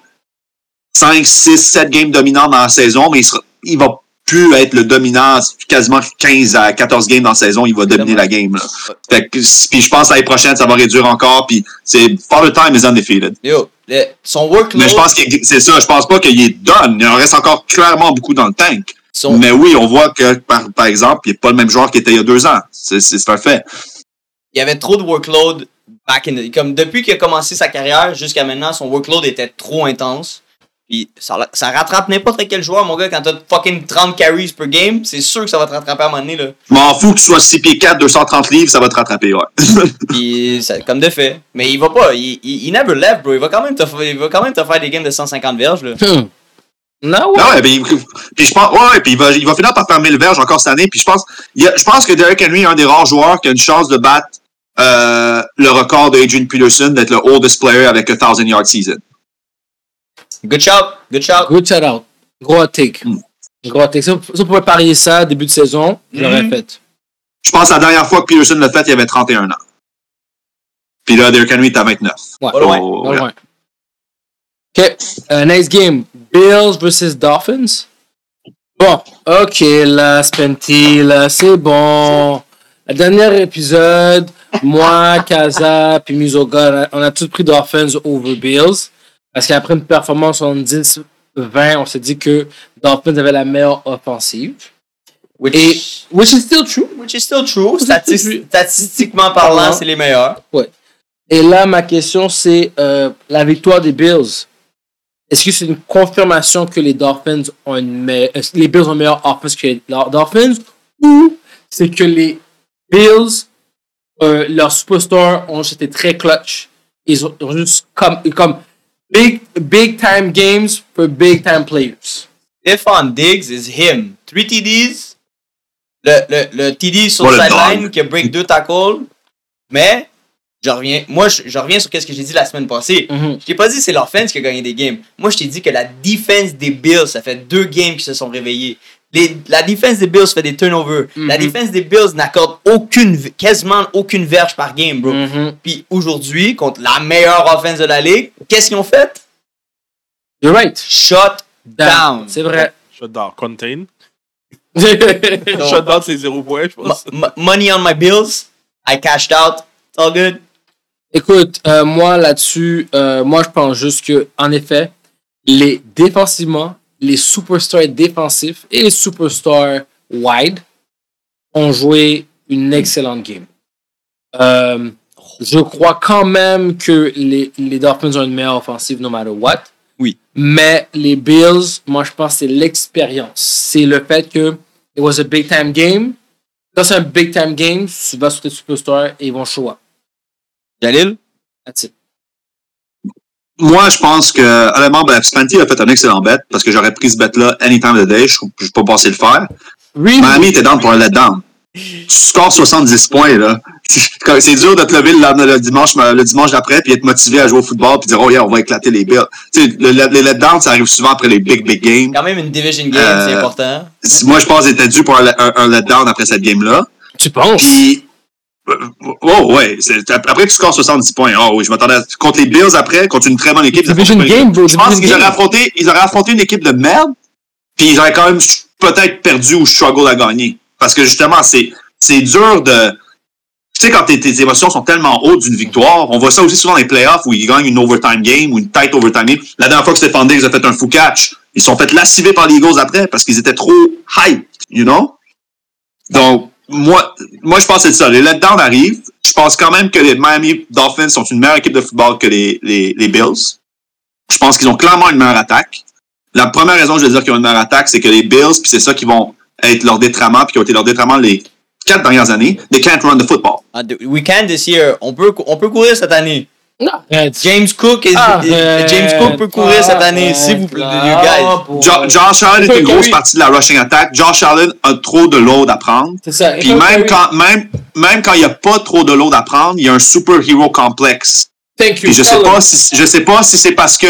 5, 6, 7 games dominants dans la saison, mais il, sera, il va plus être le dominant quasiment 15 à 14 games dans la saison, il va dominer la game. Là. Fait que, puis je pense que l'année prochaine, ça va réduire encore, puis c'est Father Time is undefeated. Yo, le- son workload. Mais je pense que c'est ça, je pense pas qu'il est done. Il en reste encore clairement beaucoup dans le tank. son- Mais oui, on voit que, par, par exemple, il n'est pas le même joueur qu'il était il y a deux ans. C'est un fait. il y avait trop de workload back in the- comme depuis qu'il a commencé sa carrière jusqu'à maintenant, son workload était trop intense. Puis ça, ça rattrape n'importe quel joueur, mon gars, quand t'as fucking 30 carries per game, c'est sûr que ça va te rattraper à un moment donné, là. Je m'en fous que tu sois 6 pieds 4, 230 livres, ça va te rattraper, ouais. <laughs> Puis ça- comme de fait. Mais il va pas, il, il, il never left, bro. Il va quand même te, il va quand même te faire des games de 150 verges, là. Hmm. Non, ouais. Ah ouais, puis, puis je pense, ouais, ouais, puis il va, il va finir par faire 1000 verges encore cette année. Puis je pense, il y a- je pense que Derrick Henry est un des rares joueurs qui a une chance de battre euh, le record d'Adrian Peterson d'être le oldest player avec a 1000 yard season. Good shout, good shout. Good shout out. Gros hot take. Hmm. Gros hot take. Si on, si on pouvait parier ça début de saison, je l'aurais Mhm. fait. Je pense que la dernière fois que Peterson l'a fait, il avait 31 ans. Puis là, Derrick Henry est à 29. Ouais. Oh, ouais. loin. OK. Next game. Bills versus Dolphins. Bon. OK, là, Spenty, là, c'est bon. Le dernier épisode, moi, Kaza, puis Mizoga, on a, on a tous pris Dolphins over Bills. Parce qu'après une performance en 10-20, on s'est dit que Dolphins avait la meilleure offensive. Which, Et, which is still true. which is still true. Which is Stati- still true. statistiquement parlant, c'est les meilleurs. Et là, ma question, c'est euh, la victoire des Bills. Est-ce que c'est une confirmation que les Dolphins ont une me- euh, les Bills ont une meilleure offense que les Dolphins? Ou c'est que les Bills, euh, leurs superstars ont été très clutch. Ils ont, ils ont juste comme, comme big, big time games for big time players. Stephon Diggs is him. Three TDs. Le, le, le TD sur le sideline qui a break deux tackles. Mais, je reviens, moi, je, je reviens sur ce que j'ai dit la semaine passée. Mhm. Je t'ai pas dit que c'est l'offense qui a gagné des games. Moi, je t'ai dit que la defense des Bills, ça fait deux games qui se sont réveillés. Les, la defense des Bills fait des turnovers. La Mhm. defense des Bills n'accorde aucune, quasiment aucune verge par game, bro. Mhm. Puis aujourd'hui, contre la meilleure offense de la ligue, qu'est-ce qu'ils ont fait? You're right. Shut down. C'est vrai. Shutdown. Contain. <laughs> Donc, Shutdown, c'est zéro point, je pense. mo- money on my bills. I cashed out. It's all good. Écoute, euh, moi là-dessus, euh, moi je pense juste que, en effet, les défensivement, les superstars défensifs et les superstars wide ont joué une excellente game. Euh, je crois quand même que les, les Dolphins ont une meilleure offensive no matter what. Oui. Mais les Bills, moi je pense que c'est l'expérience. C'est le fait que it was a big time game. Quand c'est un big time game, tu vas sur tes superstars et ils vont show up. Jalil? That's it. Moi, je pense que, honnêtement, ben, Spanty a fait un excellent bet parce que j'aurais pris ce bet-là anytime of the day. Je ne suis pas passé le faire. Really? Miami était down pour un letdown. Tu scores 70 points, là. <laughs> C'est dur de te lever le, le dimanche, le dimanche d'après puis être motivé à jouer au football puis dire, oh yeah, on va éclater les Bills. Tu sais, le, le- les letdowns, ça arrive souvent après les big, big games. Quand même une division game, Euh, c'est important. Si- Moi, je pense qu'il était dû pour un, un- un letdown après cette game-là. Tu penses? Puis, euh, oh, ouais. Après, tu scores 70 points. Oh, oui, je m'attendais à- contre les Bills après, contre une très bonne équipe. ça Division game, bro. Je pense qu'ils auraient affronté, ils auraient affronté une équipe de merde, puis ils auraient quand même peut-être perdu ou struggle à gagner. Parce que justement, c'est, c'est dur de. Tu sais, quand tes, tes émotions sont tellement hautes d'une victoire, on voit ça aussi souvent dans les playoffs où ils gagnent une overtime game ou une tight overtime game. La dernière fois que Stéphane Diggs a fait un fou catch, ils sont fait lassiver par les Eagles après parce qu'ils étaient trop hype, you know? Donc, moi, moi, je pense que c'est ça. Les letdowns arrivent. Je pense quand même que les Miami Dolphins sont une meilleure équipe de football que les, les, Bills. Je pense qu'ils ont clairement une meilleure attaque. La première raison, je vais dire qu'ils ont une meilleure attaque, c'est que les Bills, puis c'est ça qui vont être leur détriment, puis qui ont été leur détriment les quatre dernières années, they can't run the football. Ah, We can this year. On peut, on peut courir cette année. Non, arrête. James Cook, is, Arrête. James Cook peut courir cette année, Arrête, s'il vous plaît, guys. Boy. Jo- Josh Allen est une <laughs> grosse partie de la rushing attack. Josh Allen a trop de load à prendre. C'est ça. Puis même quand, même, même quand il n'y a pas trop de load à prendre, il y a un superhero complexe. Thank you. Puis je sais pas si je sais pas si c'est parce que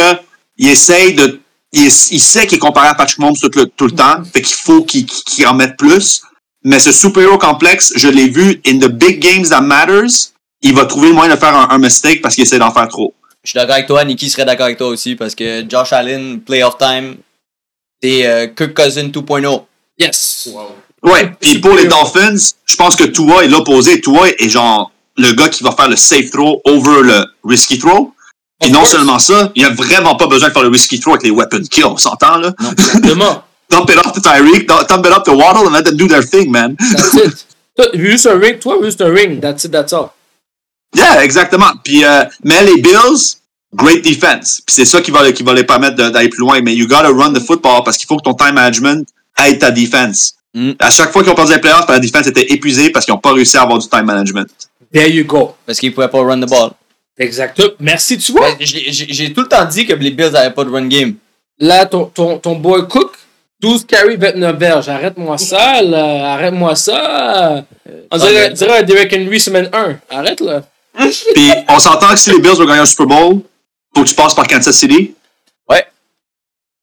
il essaye de il, est- il sait qu'il est comparé à Patrick Mahomes tout le, tout le temps, fait qu'il faut qu'il qu'il- qu'il en mette plus. Mais ce super-héros complexe, je l'ai vu in the big games that matters, il va trouver le moyen de faire un, un mistake parce qu'il essaie d'en faire trop. Je suis d'accord avec toi, Nicky serait d'accord avec toi aussi, parce que Josh Allen, playoff time, c'est euh, Kirk Cousin 2.0. Yes. Ouais. Puis pour les Dolphins, je pense que Tua est l'opposé. Tua est genre le gars qui va faire le safe throw over le risky throw. Et non seulement ça, il a vraiment pas besoin de faire le risky throw avec les weapon kills, on s'entend là? Exactement. <laughs> dump it off to Tyreek, dump dump it up to Waddle, and let them do their thing, man. That's it. <laughs> Toi, juste un ring. Toi, juste un ring. That's it, that's all. Yeah, exactement. Puis, euh, mais les Bills, great defense. Puis c'est ça qui va, qui va les permettre d'aller plus loin. Mais you gotta run the football parce qu'il faut que ton time management aide ta defense. Mm. À chaque fois qu'ils ont perdu les playoffs, la defense était épuisée parce qu'ils n'ont pas réussi à avoir du time management. There you go. Parce qu'il pouvait pas run the ball. Exactement. Merci, tu vois. Ben, J'ai tout le temps dit que les Bills n'avaient pas de run game. Là, ton, ton, ton boy Cook, 12 carry, 29 verges. Arrête-moi ça, là. Arrête-moi ça. On dirait, on dirait Derek Henry semaine 1. Arrête, là. Puis on s'entend que si les Bills veulent gagner un Super Bowl, faut que tu passes par Kansas City. Ouais.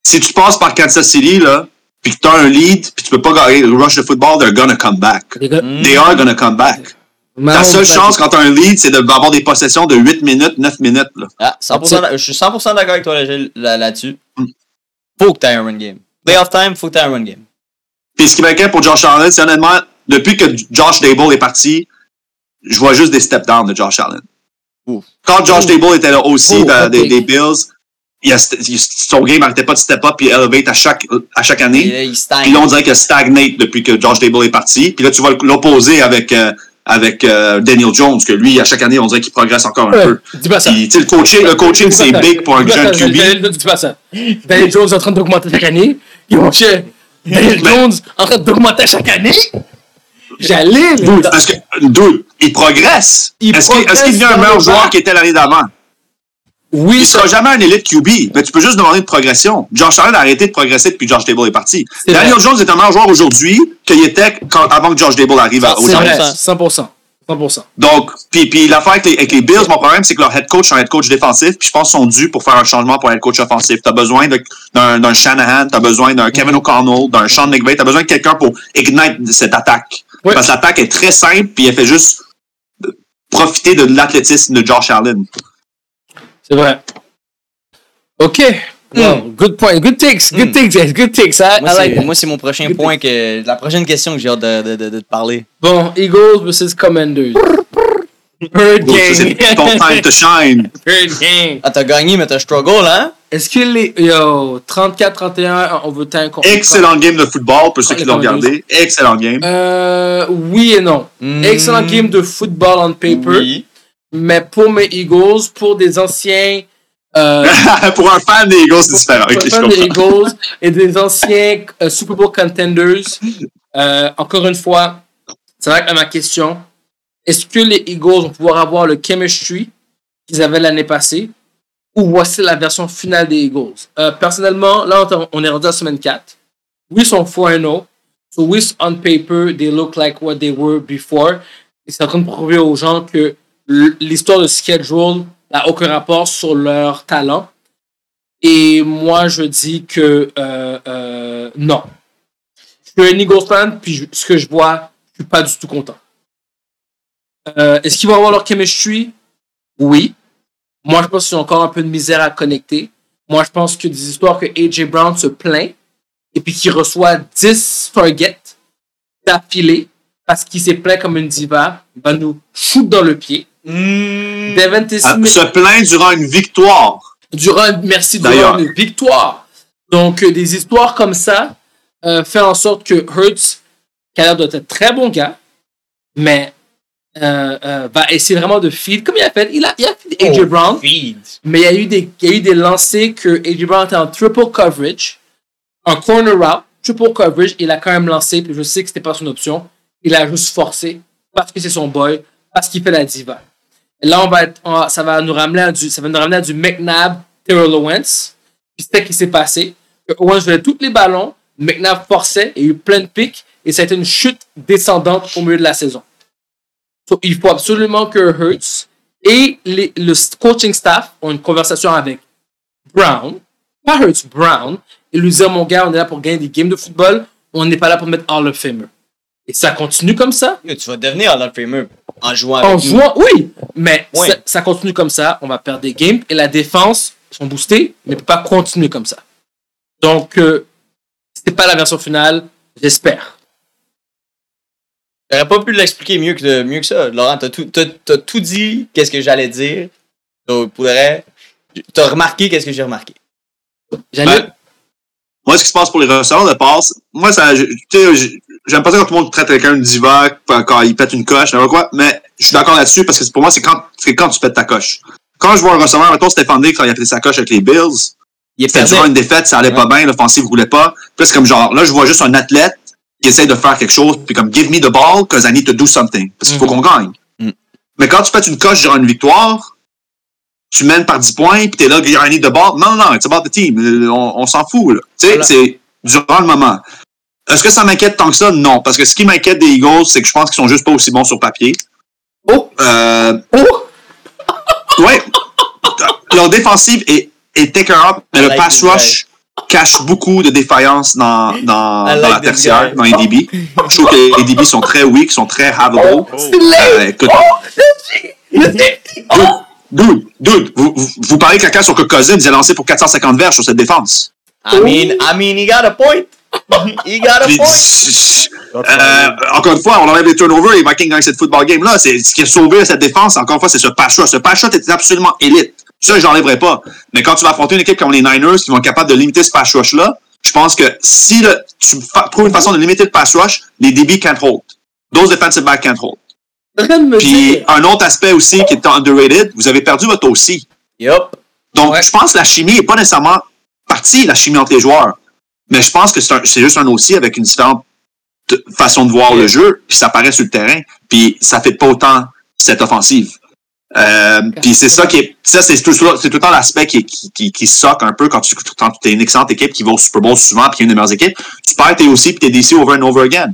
Si tu passes par Kansas City, là, puis que tu as un lead, puis tu peux pas gagner le rush de football, they're gonna come back. Les gars, Mm. They are gonna come back. La seule chance quand tu as un lead, c'est d'avoir des possessions de 8 minutes, 9 minutes. Là. Ah, 100%, d'a- je suis 100% d'accord avec toi là- là- là-dessus. Faut que tu aies un run game. Playoff time, faut que tu aies un run game. Puis ce qui m'inquiète pour Josh Allen, c'est honnêtement, depuis que Josh Dable est parti, je vois juste des step down de Josh Allen. Ouf. Quand Josh. Dable était là aussi Ouf, dans- hot des, Bills, il a, son game n'arrêtait pas de step up et elevate à chaque, à chaque Et année. là, il stagne. Puis là, on dirait qu'il stagnate depuis que Josh Dable est parti. Puis là, tu vas l'opposer avec, euh, avec euh, Daniel Jones, que lui, à chaque année, on dirait qu'il progresse encore un Ouais, peu. Dis pas ça. Puis, le coaching, le coaching c'est big pour un jeune. QB. Daniel- Dis pas ça. Daniel Jones est en train d'augmenter chaque année. Mon cher. Daniel Jones en train d'augmenter chaque année. J'allais, parce que, dude, il progresse. Est-ce qu'il qu'il devient un meilleur joueur qu'il était l'année d'avant? Oui, Il ça. sera jamais un élite QB, mais tu peux juste demander de progression. Josh Allen a arrêté de progresser depuis que Josh Dable est parti. Daniel vrai. Jones est un meilleur joueur aujourd'hui qu'il était quand, avant que Josh Dable arrive à- aux C'est Giants. vrai. 100%. 100%. 100%. Donc, puis, puis l'affaire avec les, avec les Bills, mon problème, c'est que leur head coach est un head coach défensif, puis je pense qu'ils sont dus pour faire un changement pour un head coach offensif. T'as besoin d'un Shanahan, t'as besoin d'un Kevin O'Connell, d'un Sean McVay, t'as besoin de quelqu'un pour ignite cette attaque. Parce que l'attaque est très simple, puis elle fait juste profiter de l'athlétisme de Josh Allen. C'est vrai. OK. Wow. Good point. Good takes. Good Hmm. takes. guys. Good takes. I, Moi, I like moi, c'est mon prochain Good point que. La prochaine question que j'ai hâte de, de, de, de te parler. Bon, Eagles versus Commanders. Bird Donc, ça, c'est gang. ton time to shine. Bird gang. Ah, t'as gagné, mais t'as struggle, hein? Est-ce que les. Yo, 34-31 en overtime contre. Excellent game de football, pour ceux Ah, qui l'ont regardé. Excellent game. Euh, oui et non. Hmm. Excellent game de football on paper. Oui. Mais pour mes Eagles, pour des anciens. Euh, <laughs> pour un fan des Eagles, c'est différent. pour je fans des. Eagles et des anciens euh, Super Bowl contenders, euh, encore une fois, c'est vrai que ma question, est-ce que les Eagles vont pouvoir avoir le chemistry qu'ils avaient l'année passée? Ou voici la version finale des Eagles? Euh, personnellement, là, on est rendu à semaine 4. Oui, ils sont 4-0. So, oui, on paper, they look like what they were before. Et c'est en train de prouver aux gens que l'histoire de schedule n'a aucun rapport sur leur talent. Et moi, je dis que euh, euh, non. Je suis un Eagles fan, puis ce que je vois, je suis pas du tout content. Euh, Est-ce qu'ils vont avoir leur chemistry? Oui. Moi, je pense qu'ils ont encore un peu de misère à connecter. Moi, je pense que des histoires que AJ Brown se plaint et puis qu'il reçoit 10 targets d'affilée parce qu'il s'est plaint comme une diva, va nous shoot dans le pied. Devante Ah, Smith Se plaindre durant une victoire. durant merci durant D'ailleurs. une victoire. Donc euh, des histoires comme ça euh, fait en sorte que Hurts, qui a l'air d'être un très bon gars, mais euh, euh, va essayer vraiment de feed comme il a fait. Il a, il a feed AJ Oh, Brown, Feed. mais il y a eu des, il y a eu des lancers que AJ Brown était en triple coverage, en corner route, triple coverage. Il a quand même lancé, puis je sais que c'était pas son option. Il a juste forcé parce que c'est son boy, parce qu'il fait la diva. Et là, on va être, on ça va nous ramener à du, ça va nous ramener à du McNabb, Terrell Owens. Puis c'était ce qui s'est passé. Que Owens voulait tous les ballons, McNabb forçait, il y a eu plein de pics, et ça a été une chute descendante au milieu de la saison. So, il faut absolument que Hurts et les- le coaching staff ont une conversation avec Brown, pas Hurts, Brown, et lui dire, mon gars, on est là pour gagner des games de football, on n'est pas là pour mettre Hall of Famer. Et ça continue comme ça, Yo, Tu vas devenir Hall of Famer en jouant en nous. jouant, oui, mais ça, ça continue comme ça, on va perdre des games et la défense sont boostés, mais ne peut pas continuer comme ça. Donc, euh, c'était pas la version finale, j'espère. J'aurais pas pu l'expliquer mieux que, mieux que ça. Laurent, t'as tout, t'as, t'as tout dit qu'est-ce que j'allais dire. Donc, pour t'as remarqué qu'est-ce que j'ai remarqué. J'allais. Ben, Moi, ce qui se passe pour les receveurs de passe, moi, ça, tu sais, j'ai- j'aime pas ça quand tout le monde traite quelqu'un de diva, quand il pète une coche, n'importe quoi, mais je suis d'accord là-dessus parce que pour moi, c'est quand, c'est quand tu pètes ta coche. Quand je vois un receveur, mettons Stéphane Diggs, quand il a fait sa coche avec les Bills, Il est c'était durant une défaite, ça allait pas bien, l'offensive roulait pas. Puis c'est comme genre, là, je vois juste un athlète qui essaie de faire quelque chose, puis comme, give me the ball, cause I need to do something. Parce qu'il faut qu'on gagne. Mhm. Mais quand tu pètes une coche durant une victoire, tu mènes par 10 points, puis t'es là, I need the ball. Non, non, it's about the team. On, on s'en fout, là. Tu sais, Voilà. c'est durant le moment. Est-ce que ça m'inquiète tant que ça? Non. Parce que ce qui m'inquiète des Eagles, c'est que je pense qu'ils sont juste pas aussi bons sur papier. Oh! Euh, Oh! ouais. Leur défensive est, est take her up, mais le pass rush cache beaucoup de défaillances dans, dans, la tertiaire, guy. dans les DB. Je trouve que les DB sont très weak, sont très havable. Oh. Euh, dude, dude, vous, vous, vous parlez caca sur que Cousins, a lancé pour 450 verges sur cette défense. I mean, I mean, he got a point. <laughs> He got a point. euh, encore une fois, on enlève les turnovers, les Vikings gagnent cette football game-là. C'est ce qui a sauvé cette défense, encore une fois, c'est ce pass rush. Ce pass rush était absolument élite. Ça, je n'enlèverai pas. Mais quand tu vas affronter une équipe comme les Niners qui vont être capables de limiter ce pass rush-là, je pense que si le- tu fa- trouves une façon de limiter le pass rush, les DB can't hold. Those defensive back can't hold. Puis dire. un autre aspect aussi qui est underrated, vous avez perdu votre OC. Yup. Donc, Ouais. je pense que la chimie n'est pas nécessairement partie, la chimie entre les joueurs. Mais je pense que c'est un- c'est juste un aussi avec une différente façon de voir le jeu, puis ça paraît sur le terrain, puis ça fait pas autant cette offensive. Euh, puis c'est ça qui est, ça c'est tout, c'est tout le temps l'aspect qui, qui, qui, qui soque un peu quand tu quand es une excellente équipe qui va au Super Bowl souvent puis qui est une des meilleures équipes, tu perds tes aussi puis tes DC over and over again.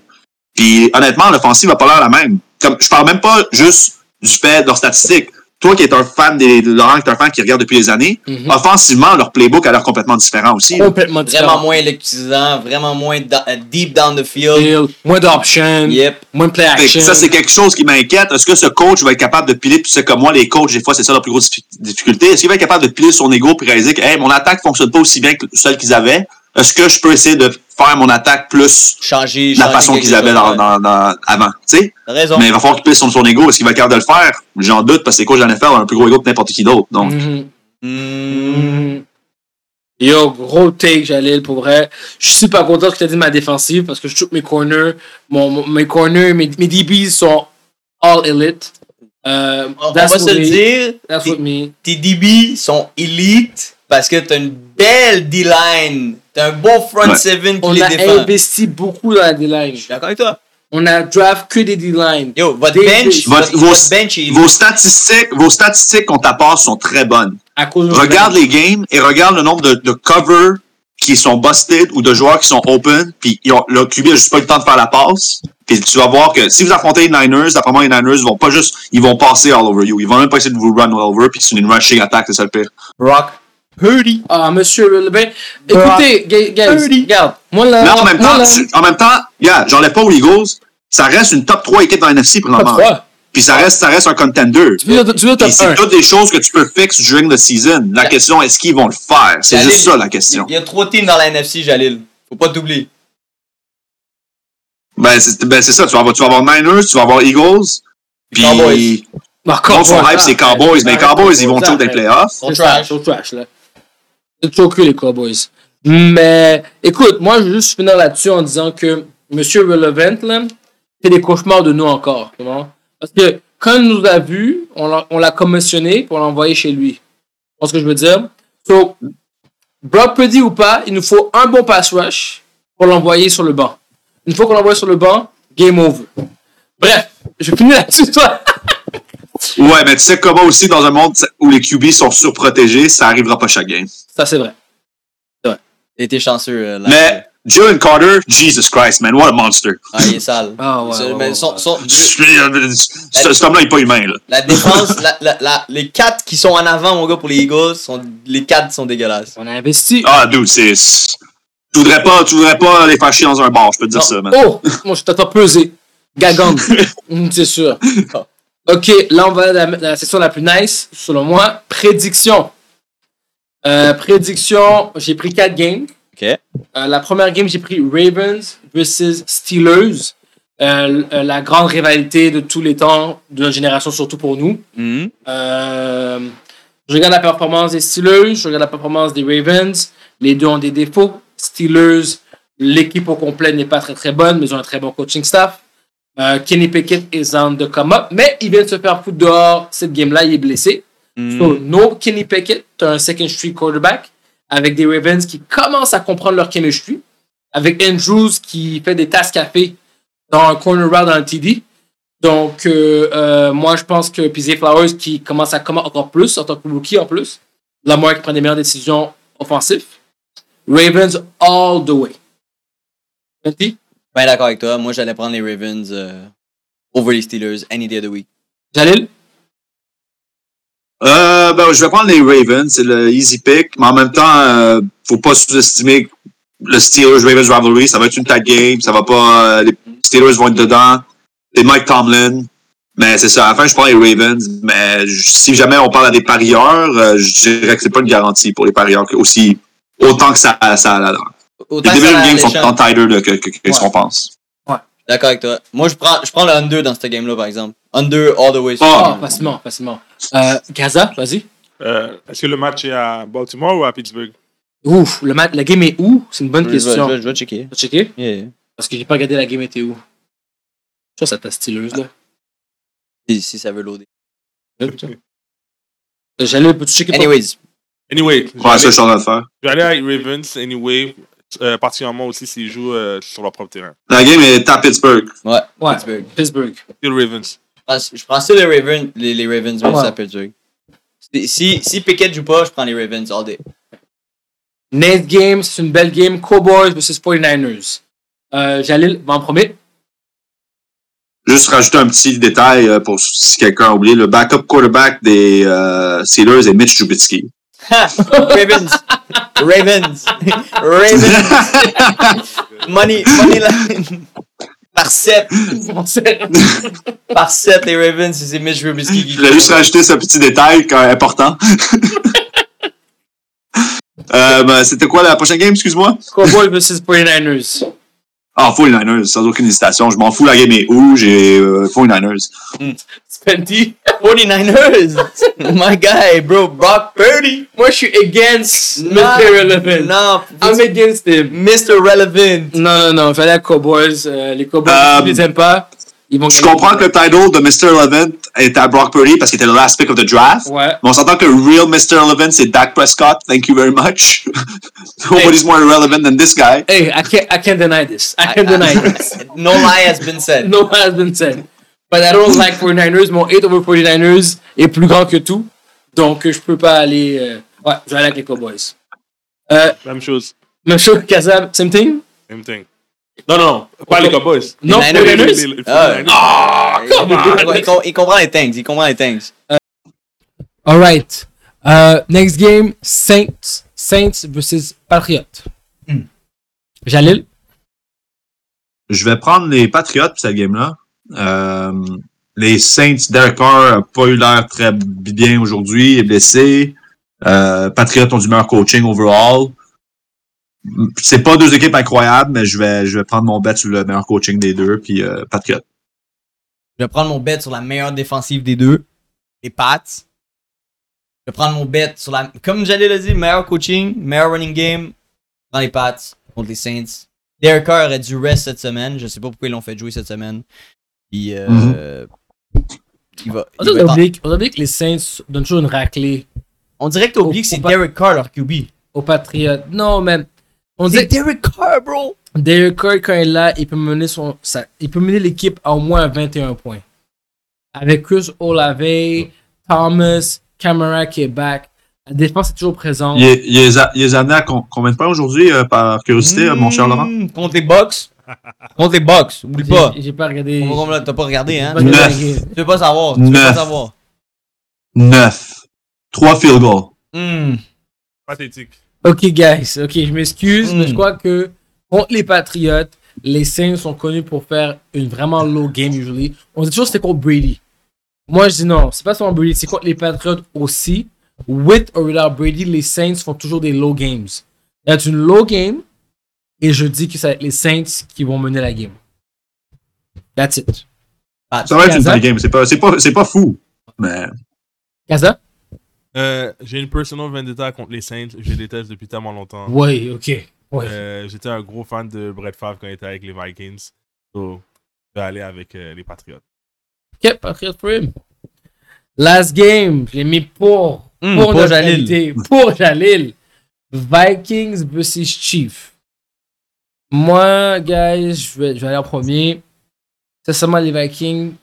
Puis honnêtement, l'offensive va pas l'air la même. Comme je parle même pas juste du fait de leurs statistiques. Toi qui es un fan des Laurent, qui est un fan qui regarde depuis des années, Mhm. offensivement, leur playbook a l'air complètement différent aussi. Complètement différent. Vraiment moins électrisant, vraiment moins euh, deep down the field. Field, Moins d'options. Yep. Moins de play action. ça, c'est quelque chose qui m'inquiète. Est-ce que ce coach va être capable de piler, puis c'est comme moi, les coachs, des fois, c'est ça leur plus grosse diffi- difficulté? Est-ce qu'il va être capable de piler son ego puis réaliser que, hey, mon attaque fonctionne pas aussi bien que celle qu'ils avaient? Est-ce que je peux essayer de faire mon attaque plus Changer, la changer façon qu'ils avaient chose, dans, ouais. dans, dans- avant? Tu sais? Raison. Mais il va falloir qu'il pile son, son ego. Est-ce qu'il va être capable de le faire? J'en doute parce que les coachs de la NFL ont un plus gros ego que n'importe qui d'autre. Donc, Mhm. Hmm. Mhm. Yo, gros take, Jalil, pour vrai. Je suis super content que tu as dit de ma défensive parce que je trouve mes corners, mon, mon- mes corners, mes, mes DBs sont all elite. Euh, On, va se me- dire, That's tes, what me. tes DB sont élites parce que t'as une belle D-line. T'as un beau front Ouais. seven qui On les a défend. investi beaucoup dans la D-line. Je suis d'accord avec toi. On a draft que des D-line. Yo, votre Des- bench, Votre- votre, vos- votre bench est vos statistiques, vos statistiques qu'on t'apporte sont très bonnes. À cause de Regarde les games et regarde le nombre de, de covers qui sont busted ou de joueurs qui sont open, puis ils ont- le QB a juste pas eu le temps de faire la passe. Puis tu vas voir que si vous affrontez les Niners, d'après moi, les Niners vont pas juste, ils vont passer all over you. Ils vont même pas essayer de vous run all over, puis c'est une rushing attack, c'est ça le pire. Brock Purdy. Ah, monsieur, ben, écoutez, guys, guys, regarde. Moi, là, Mais en même moi, temps, là, tu- en même temps, yeah, j'enlève pas aux Eagles, ça reste une top 3 équipe dans la NFC top présentement. 3. Puis ça reste, ça reste un contender. Tu veux, tu veux top Puis c'est 1. toutes des choses que tu peux fixer during the season. La question, est-ce qu'ils vont le faire? C'est juste ça la question. Il y a trois teams dans la NFC, Jalil. Faut pas t'oublier. Ben, c'est ben, c'est ça. Tu vas, avoir, tu vas avoir Niners, tu vas avoir Eagles. Puis, Cowboys. Non, son hype, c'est Cowboys. Mais Cowboys, ils vont tous des playoffs. Ça, trash. ils sont trash, là. Que les Cowboys. Mais, écoute, moi, je veux juste finir là-dessus en disant que M. Relevant, là, fait des cauchemars de nous encore. Parce que quand il nous a vus, on l'a on l'a commissionné pour l'envoyer chez lui. Tu vois ce que je veux dire? So, Brock Purdy ou pas, il nous faut un bon pass rush pour l'envoyer sur le banc. Une fois qu'on l'envoie sur le banc, game over. Bref, je finis là-dessus, toi. <laughs> Ouais, mais tu sais comment aussi, dans un monde où les QB sont surprotégés, ça arrivera pas chaque game. Ça, c'est vrai. T'as été chanceux. euh, là. Mais Jalen Carter, Jesus Christ, man, what a monster. Ah, il est sale. Ah, ouais, C'est- ouais, mais ouais, son- ouais. son- Ce- Cet homme-là, il est pas humain, là. la défense, la- la- la- les quatre qui sont en avant, mon gars, pour les Eagles, sont, les quatre sont dégueulasses. On a investi. Ah, dude, c'est. Tu voudrais pas, tu voudrais pas les faire chier dans un bar, je peux te dire Non. ça, man. Oh, moi je t'attends peser. Gagande. Mm, C'est sûr. Ok, là on va à la, la section la plus nice, selon moi. Prédiction. Euh, prédiction, j'ai pris 4 games. OK. Euh, la première game, j'ai pris Ravens versus Steelers. Euh, euh, la grande rivalité de tous les temps, de notre génération, surtout pour nous. Mhm. Je regarde la performance des Steelers, je regarde la performance des Ravens. Les deux ont des défauts. Steelers, l'équipe au complet n'est pas très très bonne, mais ils ont un très bon coaching staff. Euh, Kenny Pickett is on the come up, mais il vient de se faire foutre dehors cette game-là, il est blessé. So, no Kenny Pickett, tu un second street quarterback avec des Ravens qui commencent à comprendre leur chemistry, avec Andrews qui fait des tasses café dans un corner route dans le TD. Donc, euh, euh, moi, je pense que PZ Flowers qui commence à commencer encore plus en tant que rookie en plus. Lamar qui prend des meilleures décisions offensives. Ravens all the way. Fenty? Ben d'accord avec toi. Moi, j'allais prendre les Ravens euh, over les Steelers any day of the week. Jalil? Euh, ben, je vais prendre les Ravens, c'est le easy pick, mais en même temps, euh, faut pas sous-estimer le Steelers-Ravens rivalry. Ça va être une tag game, ça va pas, euh, les Steelers vont être dedans. C'est Mike Tomlin. Mais c'est ça, à la fin, je prends les Ravens, mais si jamais on parle à des parieurs, euh, je dirais que c'est pas une garantie pour les parieurs, que aussi, autant que ça, ça a l'allure. Les Autant début que de ça game sont tant tighter là, que, que, que ce Ouais. qu'on pense. D'accord avec toi. Moi, je prends, je prends le under dans ce game-là, par exemple. Under all the way. Ah. Ah, facilement, facilement. Euh, Gaza, vas-y. Euh, Est-ce que le match est à Baltimore ou à Pittsburgh? Ouf, le, ma- la game est où? C'est une bonne Je vais, je question. vais- je vais checker. Tu vas checker? Yeah. Parce que j'ai pas regardé la game était où. Je que c'est ta styleuse, là. Si, si ça veut loader. J'allais, peux-tu checker Anyways. Anyway, Ouais, ça, je suis en train de faire. je vais aller avec Ravens, anyway, euh, particulièrement aussi s'ils jouent euh, sur leur propre terrain. La game est à Pittsburgh. Ouais. Ouais. Pittsburgh. Pittsburgh. Still Ravens. Je prends, je ça les Ravens, les, les Ravens, mais Ouais. ça Pittsburgh. Si, si, si Pickett joue pas, je prends les Ravens all day. Next game, c'est une belle game. Cowboys vs 49ers. Euh, Jalil va en premier. Juste rajouter un petit détail euh, pour si quelqu'un a oublié. Le backup quarterback des euh, Steelers est Mitch Trubisky. <laughs> Ravens. Ravens. Ravens. Money, money line. Par 7. Par 7, les Ravens, c'est Mitch Trubisky Je voulais juste rajouter ce petit détail important. <laughs> euh, ben, C'était quoi la prochaine game, excuse-moi? Cowboys vs 49ers. Ah, 49ers, sans aucune hésitation. Je m'en fous, la game est où? J'ai euh, 49ers. Spenty. 49ers. My guy, bro. Brock Purdy. Moi, je suis against Non. Mr. Relevant. Non. I'm against him. Mr. Relevant. Non, non, non. Fallait les Cowboys. Euh, les Cowboys, Euh, je les aime pas? Ils vont Je gagner. comprends que le title de Mr. Levent est à Brock Purdy parce qu'il était le last pick of the draft. Ouais. Mais on s'entend que real Mr. Levent, c'est Dak Prescott. Thank you very much. <laughs> Nobody's more relevant than this guy. Hey, I can't, I can't deny this. I can't deny this. <laughs> No lie has been said. No has been said. But I don't like 49ers. Mon hate over 49ers est plus grand que tout. Donc, je peux pas aller. euh, Ouais, je vais aller avec les Cowboys. Euh, Même chose. même chose, Kazab, same thing? Same thing. Non, non, non. Pas les Cowboys. Non, Niners. Les- 49ers? les- les- les Ah. 49ers. Come on! Il, com- il comprend les things. Il comprend les things. All right. Uh, next game, Saints. Saints versus Patriots. Jalil? Je vais prendre les Patriots pour cette game-là. Euh, les Saints, Derek Carr n'a pas eu l'air très bien aujourd'hui, il est blessé. Euh, Patriots ont du meilleur coaching overall. C'est pas deux équipes incroyables, mais je vais, je vais prendre mon bet sur le meilleur coaching des deux, puis euh. Je vais prendre mon bet sur la meilleure défensive des deux. Les Pats. Je vais prendre mon bet sur la. Comme j'allais le dire, meilleur coaching, meilleur running game. Dans les Pats contre les Saints. Derek Carr aurait dû rest cette semaine. Je sais pas pourquoi ils l'ont fait jouer cette semaine. Puis, euh, Mhm. il va, On il va oublié on oublié que les Saints donnent toujours une raclée On dirait que t'as oublié que c'est Au- au- Derek Carr leur QB. aux Patriots. Non, man. On C'est dit Derek Carr, bro! Derek Carr, quand il est là, il peut mener, son, sa- il peut mener l'équipe à au moins 21 points. Avec Chris Olave, Thomas, Camara qui est back. La défense est toujours présente. Il est, il est, il est amené à com- combien de points aujourd'hui, euh, par curiosité, mon cher Laurent? Mmh, Contre les Bucks. contre les Bucks. Oublie pas. J'ai pas regardé. T'as pas regardé, hein? pas regardé Neuf. Tu veux pas savoir. Tu veux pas Neuf. savoir. Neuf. Trois field goals. Hmm. Pathétique. Ok, guys. Ok, je m'excuse, mais je crois que contre les Patriots, les Saints sont connus pour faire une vraiment low game, usually. On dit toujours que c'est contre Brady. Moi, je dis non, c'est pas seulement Brady, c'est contre les Patriots aussi. With or without Brady, les Saints font toujours des low games. C'est une low game, et je dis que c'est les Saints qui vont mener la game. That's it. Ah, Ça va être une game. C'est pas, c'est pas, c'est pas fou. Mais Kaza? Euh, J'ai une personal vendetta contre les Saints. Je les déteste depuis tellement longtemps. Oui, ok. Ouais. Euh, J'étais un gros fan de Brett Favre quand il était avec les Vikings. So, je vais aller avec euh, les Patriots. Ok, Patriot for him. Last game, je l'ai mis pour, Hmm, pour, pour notre Jalil. <laughs> pour Jalil. Vikings versus Chiefs. Moi, guys, je vais, je vais aller en premier. C'est seulement les Vikings.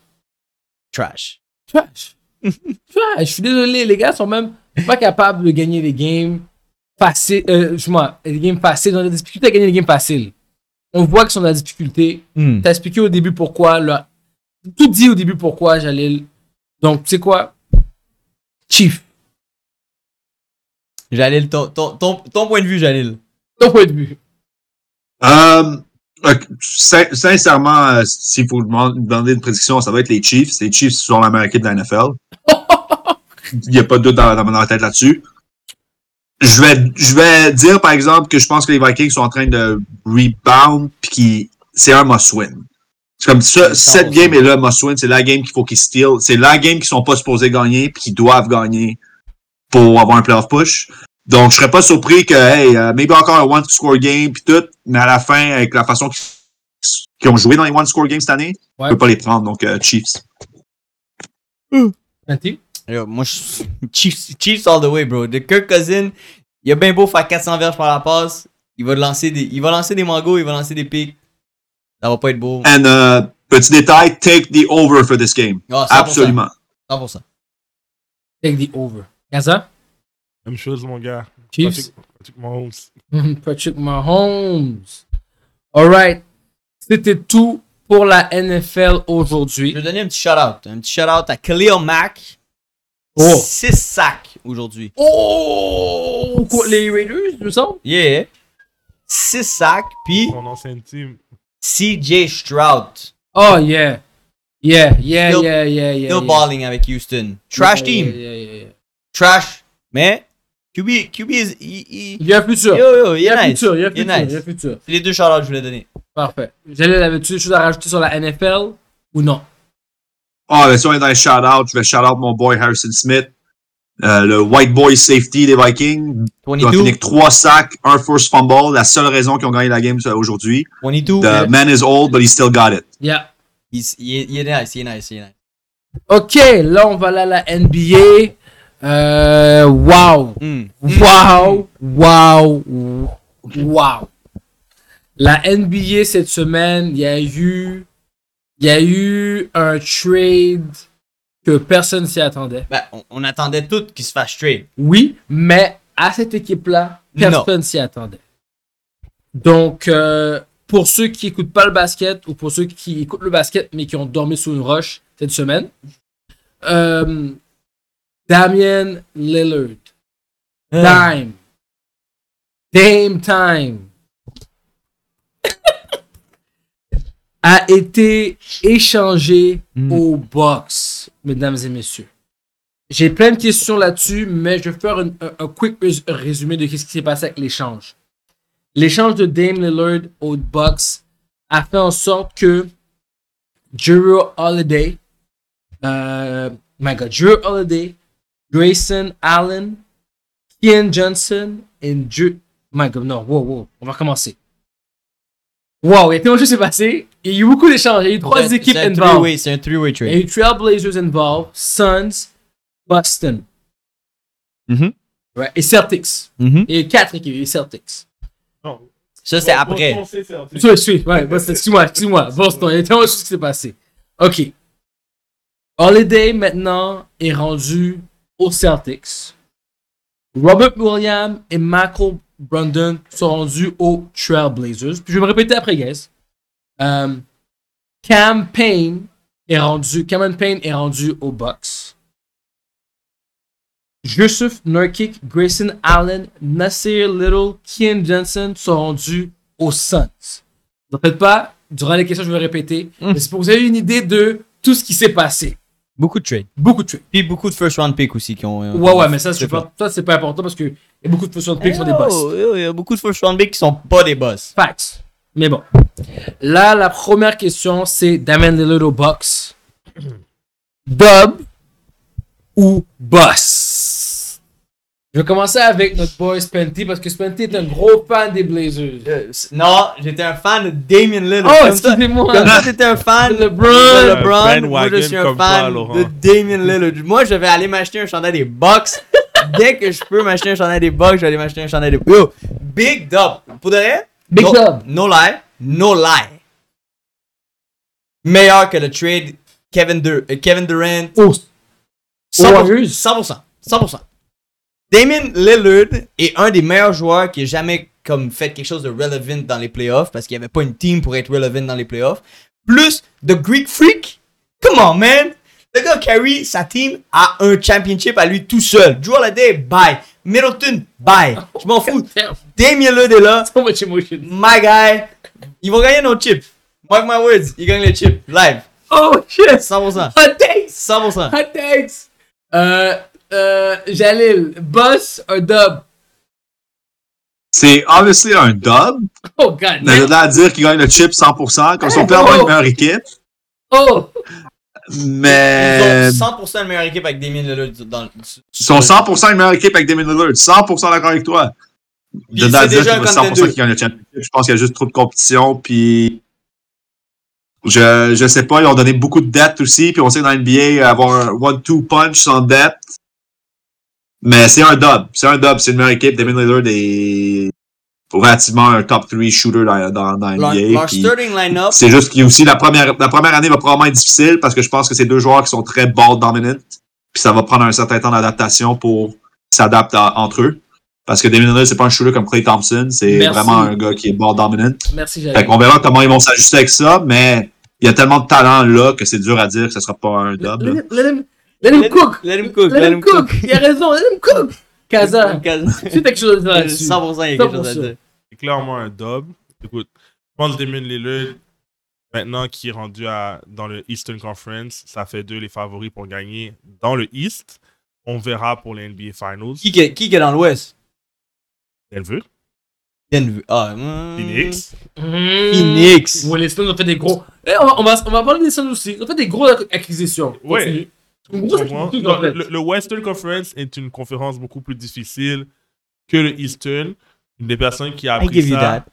Trash. Trash. Je suis désolé, les gars sont même pas capables de gagner des games faciles. Euh, moi, des games faciles. Ils ont des difficultés à gagner des games faciles. On voit qu'ils sont dans la difficulté. Hmm. T'as expliqué au début pourquoi. Là, tout dit au début pourquoi, Jalil. Donc, tu sais quoi? Chief. Jalil, ton, ton, ton, ton point de vue, Jalil. Ton point de vue. Euh, sin- sincèrement, euh, s'il faut demander une prédiction, ça va être les Chiefs. Les Chiefs sont la meilleure équipe de la NFL. <laughs> Il n'y a pas de doute dans, dans ma tête là-dessus. je vais, je vais dire, par exemple, que je pense que les Vikings sont en train de rebound, puis qui c'est un must-win. C'est comme ça, cette game est là, must-win. C'est la game qu'il faut qu'ils steal. C'est la game qu'ils sont pas supposés gagner, puis qu'ils doivent gagner pour avoir un playoff push. Donc, je serais pas surpris que, hey, euh, maybe encore un one-score game, puis tout, mais à la fin, avec la façon qu'ils ont joué dans les one-score games cette année, Ouais. je peux pas les prendre. Donc, euh, Chiefs. Yo, moi, je <laughs> Chiefs, Chiefs all the way, bro. De Kirk Cousin, il a bien beau faire 400 verges par la passe. Il va lancer des, il va lancer des mangos, il va lancer des pics. Ça va pas être beau. And, euh, petit détail, take the over for this game. Ah, 100%. Absolument. 100%. Take the over. Gaza? Même chose, mon gars. Chiefs? Patrick, Patrick Mahomes. <laughs> Patrick Mahomes. Alright. C'était tout pour la NFL Je aujourd'hui. vais donner un petit shout-out. Un petit shout-out à Khalil Mack. Oh. 6 sacs aujourd'hui. Oh! Quoi, Les Raiders, me semble? Yeah. 6 sacs. Puis Son ancien team. CJ Stroud. Oh, yeah. Yeah, yeah, Still- yeah, yeah, yeah. Still yeah. balling avec Houston. Trash Yeah, team. Yeah, yeah, yeah, yeah. Trash. Mais QB, QB is, il- il- Il y a un futur. Yo, yo, Il il y a nice. futur, il y a futur, il y a un futur. C'est les deux shout-outs que je voulais donner. Parfait. Jalil, avais-tu des choses à rajouter sur la NFL ou non? Ah, ben, si on est dans les shout-out, je vais shout-out mon boy Harrison Smith. Euh, le white boy safety des Vikings. Il a fini 22. avec trois sacs, un force fumble. La seule raison qu'ils ont gagné la game aujourd'hui. 22. The man is old, but he still got it. Yeah. Il, il est, il est nice, il est nice, il est nice. OK, là, on va aller à la NBA. Euh, wow. Hmm. Wow. Wow. Wow. La NBA cette semaine, il y a eu, il y a eu un trade que personne s'y attendait. Ben, on, on attendait tout qu'il se fasse trade. Oui, mais à cette équipe-là, personne s'y attendait. Donc, euh, pour ceux qui écoutent pas le basket ou pour ceux qui écoutent le basket mais qui ont dormi sous une roche cette semaine, euh, Damien Lillard, Dime, Dame Time, <laughs> a été échangé Mm. au box, mesdames et messieurs. J'ai plein de questions là-dessus, mais je vais faire un, un- un quick rés- résumé de ce qui s'est passé avec l'échange. L'échange de Dame Lillard au Bucks a fait en sorte que Drew Holiday, euh, my God, Drew Holiday, Grayson Allen, Kian Johnson et Drew, my God, non, wow, wow, on va recommencer. Wow, il y a tellement de choses qui s'est passé? Il y a eu beaucoup d'échanges. Il y a eu trois C'est- équipes c'est un involved. three-way- C'est un three-way Il y a trade. eu Trailblazers involved, Suns, Boston. Mhm. Ouais, et Celtics. Mhm. Il y a eu quatre équipes, il y a eu Celtics. Non. Ça, c'est après. Bon, c'est. Oui, oui, ouais, Boston, excuse-moi, excuse-moi. Boston, il y a tellement de choses qui s'est passé. OK. Holiday, maintenant, est rendu aux Celtics. Robert Williams et Michael Brandon sont rendus aux Trailblazers. Puis je vais me répéter après, guys. Euh, Cam Payne est rendu, Cameron Payne est rendu aux Bucks. Yusuf Nurkic, Grayson Allen, Nasir Little, Kian Johnson sont rendus aux Suns. Ne faites pas, durant les questions, je vais répéter. Mm. Mais c'est pour que vous ayez une idée de tout ce qui s'est passé. Beaucoup de trades. Beaucoup de trucs. Puis beaucoup de first round pick aussi qui ont. euh, Ouais, ouais, mais ça, c'est pas- ça c'est pas important parce qu'il y a beaucoup de positions de pick qui sont des boss. Oh, oh, Il y a beaucoup de first round pick qui sont pas des boss. Facts. Mais bon. Là, la première question, c'est Damien aux Bucks. Dub ou boss? Je vais commencer avec notre boy Spenty parce que Spenty est un gros fan des Blazers. Euh, non, j'étais un fan de Damien Lillard. Oh, excusez-moi. Comme toi, t'étais un fan De de LeBron. LeBron. Moi, je suis un toi, fan de Damien Lillard. Moi, je vais aller m'acheter un chandail des Bucks. Dès que je peux m'acheter un chandail des Bucks, je vais aller m'acheter un chandail des Yo, Big Dub. Pour de vrai? Big no, Dub. No lie. No lie. Meilleur que le trade Kevin, Dur euh, Kevin Durant. Oh, 100%. Warriors. 100%. 100%. Damien Lillard est un des meilleurs joueurs qui ait jamais comme fait quelque chose de relevant dans les playoffs parce qu'il n'y avait pas une team pour être relevant dans les playoffs. Plus The Greek Freak. Come on, man. Le gars carry sa team à un championship à lui tout seul. Drew Holiday, bye. Middleton, bye. Je m'en fous. <laughs> Damien Lillard est là. so much emotion. My guy. Ils vont gagner nos chips. Mark my words. Ils gagnent les chips. Live. Oh shit! 100%. Hot takes! 100%. Hot takes! Euh, euh, Jalil, boss or dub? C'est obviously un dub. Oh, god. Mais de là à dire qu'il gagne le chip 100%, comme si on peut avoir une meilleure équipe. Oh! Mais Ils ont 100% de meilleure équipe avec Damien Lillard dans le. ils sont 100% une meilleure équipe avec Damien Lillard. 100% d'accord avec toi. De là à c'est dire déjà qu'il un va 100% contender. qui gagne le championship. Je pense qu'il y a juste trop de compétition. Puis je, je sais pas, ils ont donné beaucoup de dettes aussi. Puis on sait que dans l'NBA, avoir un one-two punch sans dette. Mais c'est un dub. C'est un dub. C'est une meilleure équipe. Damien Lillard est relativement un top 3 shooter dans, dans, dans line-up. c'est juste qu'il y a aussi la première, la première année va probablement être difficile parce que je pense que c'est deux joueurs qui sont très ball dominant. Puis ça va prendre un certain temps d'adaptation pour qu'ils s'adaptent à- entre eux. Parce que Damien Lillard, c'est pas un shooter comme Clay Thompson. C'est vraiment un gars qui est ball dominant. Merci, Fait qu'on verra comment ils vont s'ajuster avec ça, mais il y a tellement de talent là que c'est dur à dire que ce sera pas un dub. Let him, let him cook! Let him cook. Let him cook! Il a raison, let him cook! <laughs> Kaza, as <laughs> quelque chose à dire là-dessus? 100% il y a quelque chose à 100%. dire. C'est clairement un dub. Écoute, je pense que Damien Lillard, maintenant qui est rendu à, dans le Eastern Conference, ça fait deux les favoris pour gagner dans le East. On verra pour les NBA Finals. Qui qui qui est dans l'Ouest? Denver, Denver. Ah, hmm. Phoenix. Mmh. Phoenix. Ouais, les Suns ont fait des gros. Eh, on, va, on, va, on va parler des Suns aussi. Ils ont fait des gros ac- acquisitions. Ouais. Continue. Non, fait. le, le Western Conference est une conférence beaucoup plus difficile que le Eastern. Une des personnes qui a appris ça, that.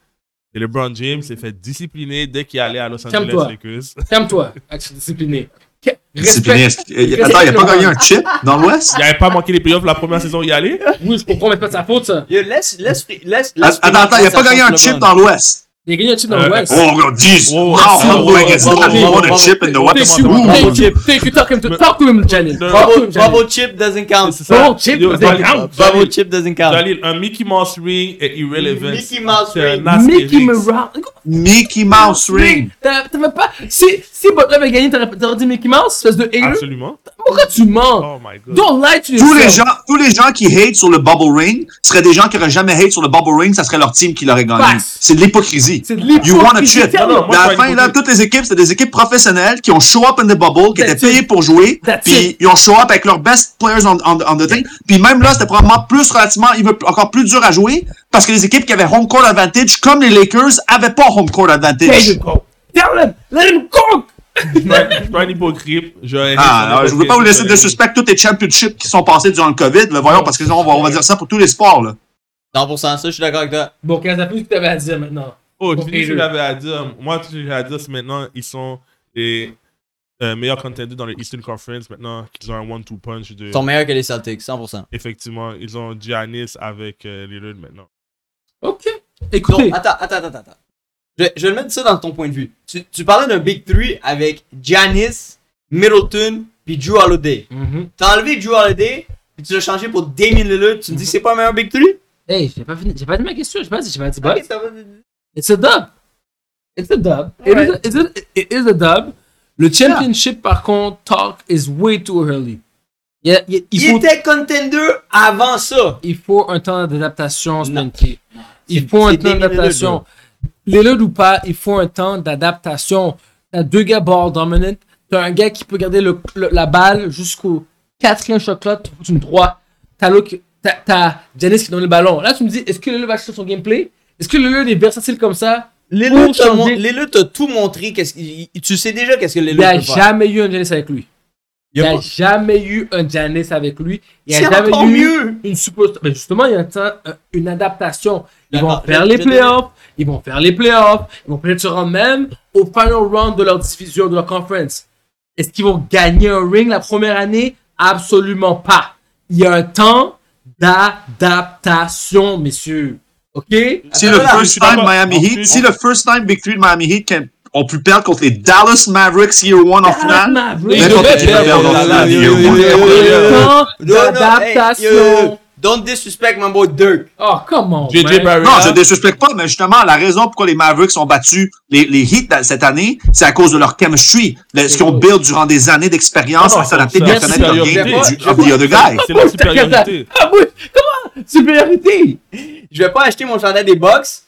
et LeBron James s'est fait discipliner dès qu'il est allé à Los Angeles Calme-toi. Lakers. Calme-toi, discipliné. Discipliné. Attends, il a pas gagné un chip dans l'Ouest? Il n'avait pas manqué les playoffs la première saison y allait? Oui, je comprends, mais c'est pas de sa faute, ça. Yo, laisse, laisse, laisse, laisse. Attends, attends, il a pas gagné un chip dans l'Ouest. Titre dans Euh. Oh, 10. Oh, how big is Oh, that? oh, oh, a chip in the oh, West. Thank you, thank you, thank you. Talk him to, Mais- talk to him, Janet. Talk to Bravo, him, Janet. bravo, chip doesn't count. Bravo, chip doesn't count. Bravo, Jalil, chip doesn't count. Jalil, un Mickey Mouse ring est irrelevant. Mickey Mouse ring. un Mickey. Mouse. Mickey Mouse Ring. T'as- T'avais pas. Si, si Butler avait gagné, t'aurais dit Mickey Mouse, espèce de hater. Absolument. Pourquoi tu mens? Oh my god. Don't lie to Tous les yourself. gens, tous les gens qui hate sur le Bubble Ring seraient des gens qui auraient jamais hate sur le Bubble Ring, ça serait leur team qui l'aurait gagné. C'est de l'hypocrisie. C'est de You l'hypocrisie. chip. Tell Non, me. moi, à la fin, là, toutes les équipes, c'est des équipes professionnelles qui ont show up in the bubble, qui That's étaient payées pour jouer, puis ils ont show up avec leurs best players on, on, on the thing. Puis même là, c'était probablement plus relativement, il veut encore plus dur à jouer, parce que les équipes qui avaient home court advantage, comme les Lakers, avaient pas home court advantage. You go. Tell him. Let him cook. Je suis je un hypocrite. J'aurais- Ah, alors, je veux pas vous laisser de suspect tous les championships qui sont passés durant le COVID, là, voyons, parce que sinon, on va, on va dire ça pour tous les sports, là. 100%, ça, je suis d'accord avec toi. Bon, plus que t'avais à dire maintenant? Oh, tu dis ce que j'avais à dire. Moi, tout ce que j'ai à dire, c'est maintenant, ils sont les euh, meilleurs contenders dans le Eastern Conference. Maintenant qu'ils ont un one-two punch de. Ils sont meilleurs que les Celtics, 100%. Effectivement, ils ont Giannis avec euh, Lillard maintenant. Ok. Donc, Écoutez. attends, attends, attends, attends. Je, je vais le mettre ça dans ton point de vue. Tu, tu parlais d'un Big Three avec Giannis, Middleton, puis Drew Holiday. Mhm. T'as enlevé Drew Holiday, puis tu l'as changé pour Damien Lillard. Tu me dis que c'est pas un meilleur Big Three? Hey, j'ai pas fini, j'ai pas dit ma question, j'ai pas dit, j'ai pas dit Ok, but. ça va. It's a dub. It's a dub. It, is a, it's a- it is a dub. Le championship, par contre, talk is way too early. Il, a- il il Il faut, était contender avant ça. il faut un temps d'adaptation. Spenty. Il faut un temps d'adaptation. Lillard ou pas, il faut un temps d'adaptation. T'as deux gars ball dominant. T'as un gars qui peut garder le, le- la balle jusqu'au quatrième shot clock. Tu fous une 3. T'as l'autre qui- t'as- donne le ballon. Là, tu me dis, est-ce que Lillard va acheter son gameplay? Est-ce que Lillard est versatile comme ça? Pour t'a tout montré. qu'est-ce tu sais déjà qu'est-ce que Il n'y a jamais eu un Giannis avec lui. Il n'y y a a pas- jamais eu un Giannis avec lui. Il n'y C'est a jamais eu mieux. une superstar. Mais justement, il y a un temps- euh, une adaptation. Ils vont faire les playoffs. Ils vont faire les playoffs. Ils vont peut-être se rendre même au final round de leur division, de leur conference. Est-ce qu'ils vont gagner un ring la première année? Absolument pas. Il y a un temps d'adaptation, messieurs. OK? Si le first time Miami Heat, si le first time Big Three de Miami Heat can- ont pu perdre contre les Dallas Mavericks Year One en finale, Mavericks. D'adaptation. Don't disrespect my boy Dirk. Oh, come on. JJ. Barrett. Non, je ne désuspecte pas, mais justement, la raison pourquoi les Mavericks ont battu les, les Heat cette année, c'est à cause de leur chemistry, de ce qu'ils ont build durant des années d'expérience à s'adapter la connaître le supériorité. game du of the other guy. C'est la supériorité. Ah oui, comment? Supériorité. Je vais pas acheter mon chandail des Bucks,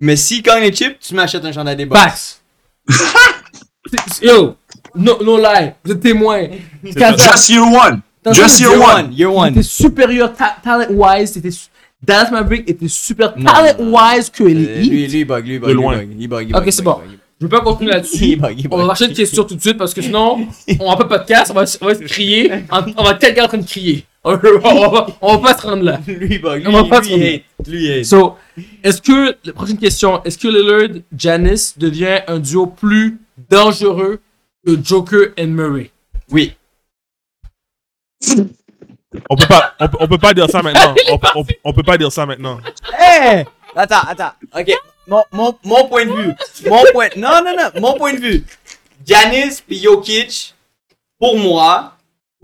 mais s'il gagne les chips, tu m'achètes un chandail des Bucks. Pax. <laughs> Yo, no, no lie, vous êtes témoin. Just Year One. Just Year One. year il one. était supérieur ta- talent-wise, il était su- Dallas Maverick était super Non, talent-wise que Euh, les lui, lui, il bug, lui, il bug. De lui, il loin. bug, il bug, Ok, c'est bon. Je veux pas continuer là-dessus. <laughs> On va marcher de questions tout de suite parce que sinon, on va pas de podcast, on va, on va se crier. On va être quelqu'un en train de crier. On va, on pas se rendre là. Lui, il bug. Lui, On va pas lui, se rendre. hate. Lui, il hate. So, est-ce que, la prochaine question, est-ce que Lillard, Janice devient un duo plus dangereux que Joker et Murray? Oui. On peut pas, on, peut- on peut pas dire ça maintenant. <laughs> On, peut- on, peut- on peut pas dire ça maintenant. Hey! Attends, attends. Ok. Mon, mon, mon point de vue. Mon point. Non, non, non. Mon point de vue. Giannis puis Jokic, pour moi,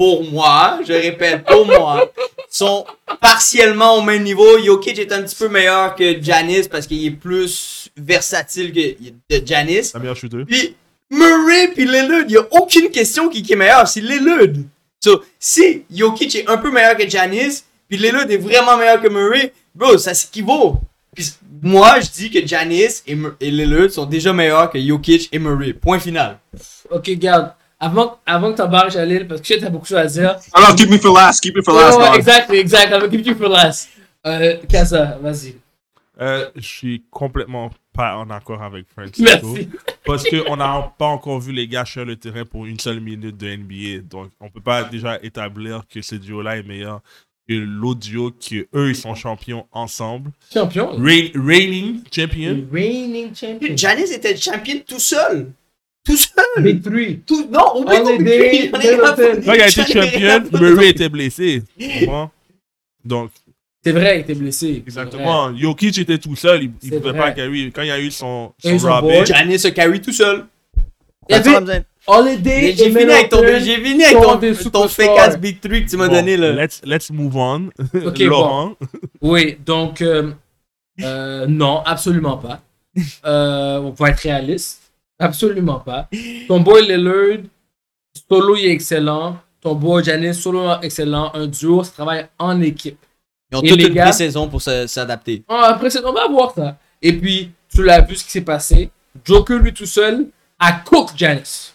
pour moi, je répète, pour moi, sont partiellement au même niveau. Jokic est un petit peu meilleur que Giannis parce qu'il est plus versatile que de Giannis. La meilleure shooter. Puis Murray puis Lillard, il n'y a aucune question qui, qui est meilleur, c'est Lillard. So, si Jokic est un peu meilleur que Giannis, puis Lillard est vraiment meilleur que Murray, bro, ça s'équivaut. Puis moi, je dis que Giannis et, et Lillard sont déjà meilleurs que Jokic et Murray. Point final. Ok, garde. Avant, avant que t'embarques, Jalil, parce que je sais que t'as beaucoup de choses à dire. Alors, keep me for last, keep me for last, Ouais, ouais, exactly, exact. I will give you for last. Euh, Kaza, vas-y. Euh, je suis complètement pas en accord avec Frank. Merci. Parce qu'on n'a pas encore vu les gars sur le terrain pour une seule minute de NBA. Donc, on peut pas déjà établir que ce duo-là est meilleur que l'autre duo, que eux, ils sont champions ensemble. Champion. Reign- reigning champion. Reigning champion. Giannis était champion tout seul. Tout seul. Big three. Tout, non, oublie On est rien à foutre. Quand il a été champion. Murray était blessé. Donc, C'est vrai, il était blessé. exactement. Jokic était tout seul. Il, il C'est pouvait vrai. pas carry. Quand il y a eu son, son son rabais, boy. Giannis a carry tout seul. Il y avait. Holiday J'ai fini avec ton, j'ai fini avec ton, ton fake ass big three que tu m'as Bon, donné là. Let's, let's move on. <laughs> Ok, Laurent. Oui, donc, euh, euh, non, absolument pas. Euh, on va être réaliste. Absolument pas. Ton boy Lillard, solo il est excellent. Ton boy Janice, solo excellent. Un duo, ça travaille en équipe. Ils ont Et toute les une gars- pré-saison pour se- s'adapter. Ah, Après, c'est- on va voir ça. Et puis, tu l'as vu ce qui s'est passé. Joker, lui tout seul, a cook Janice.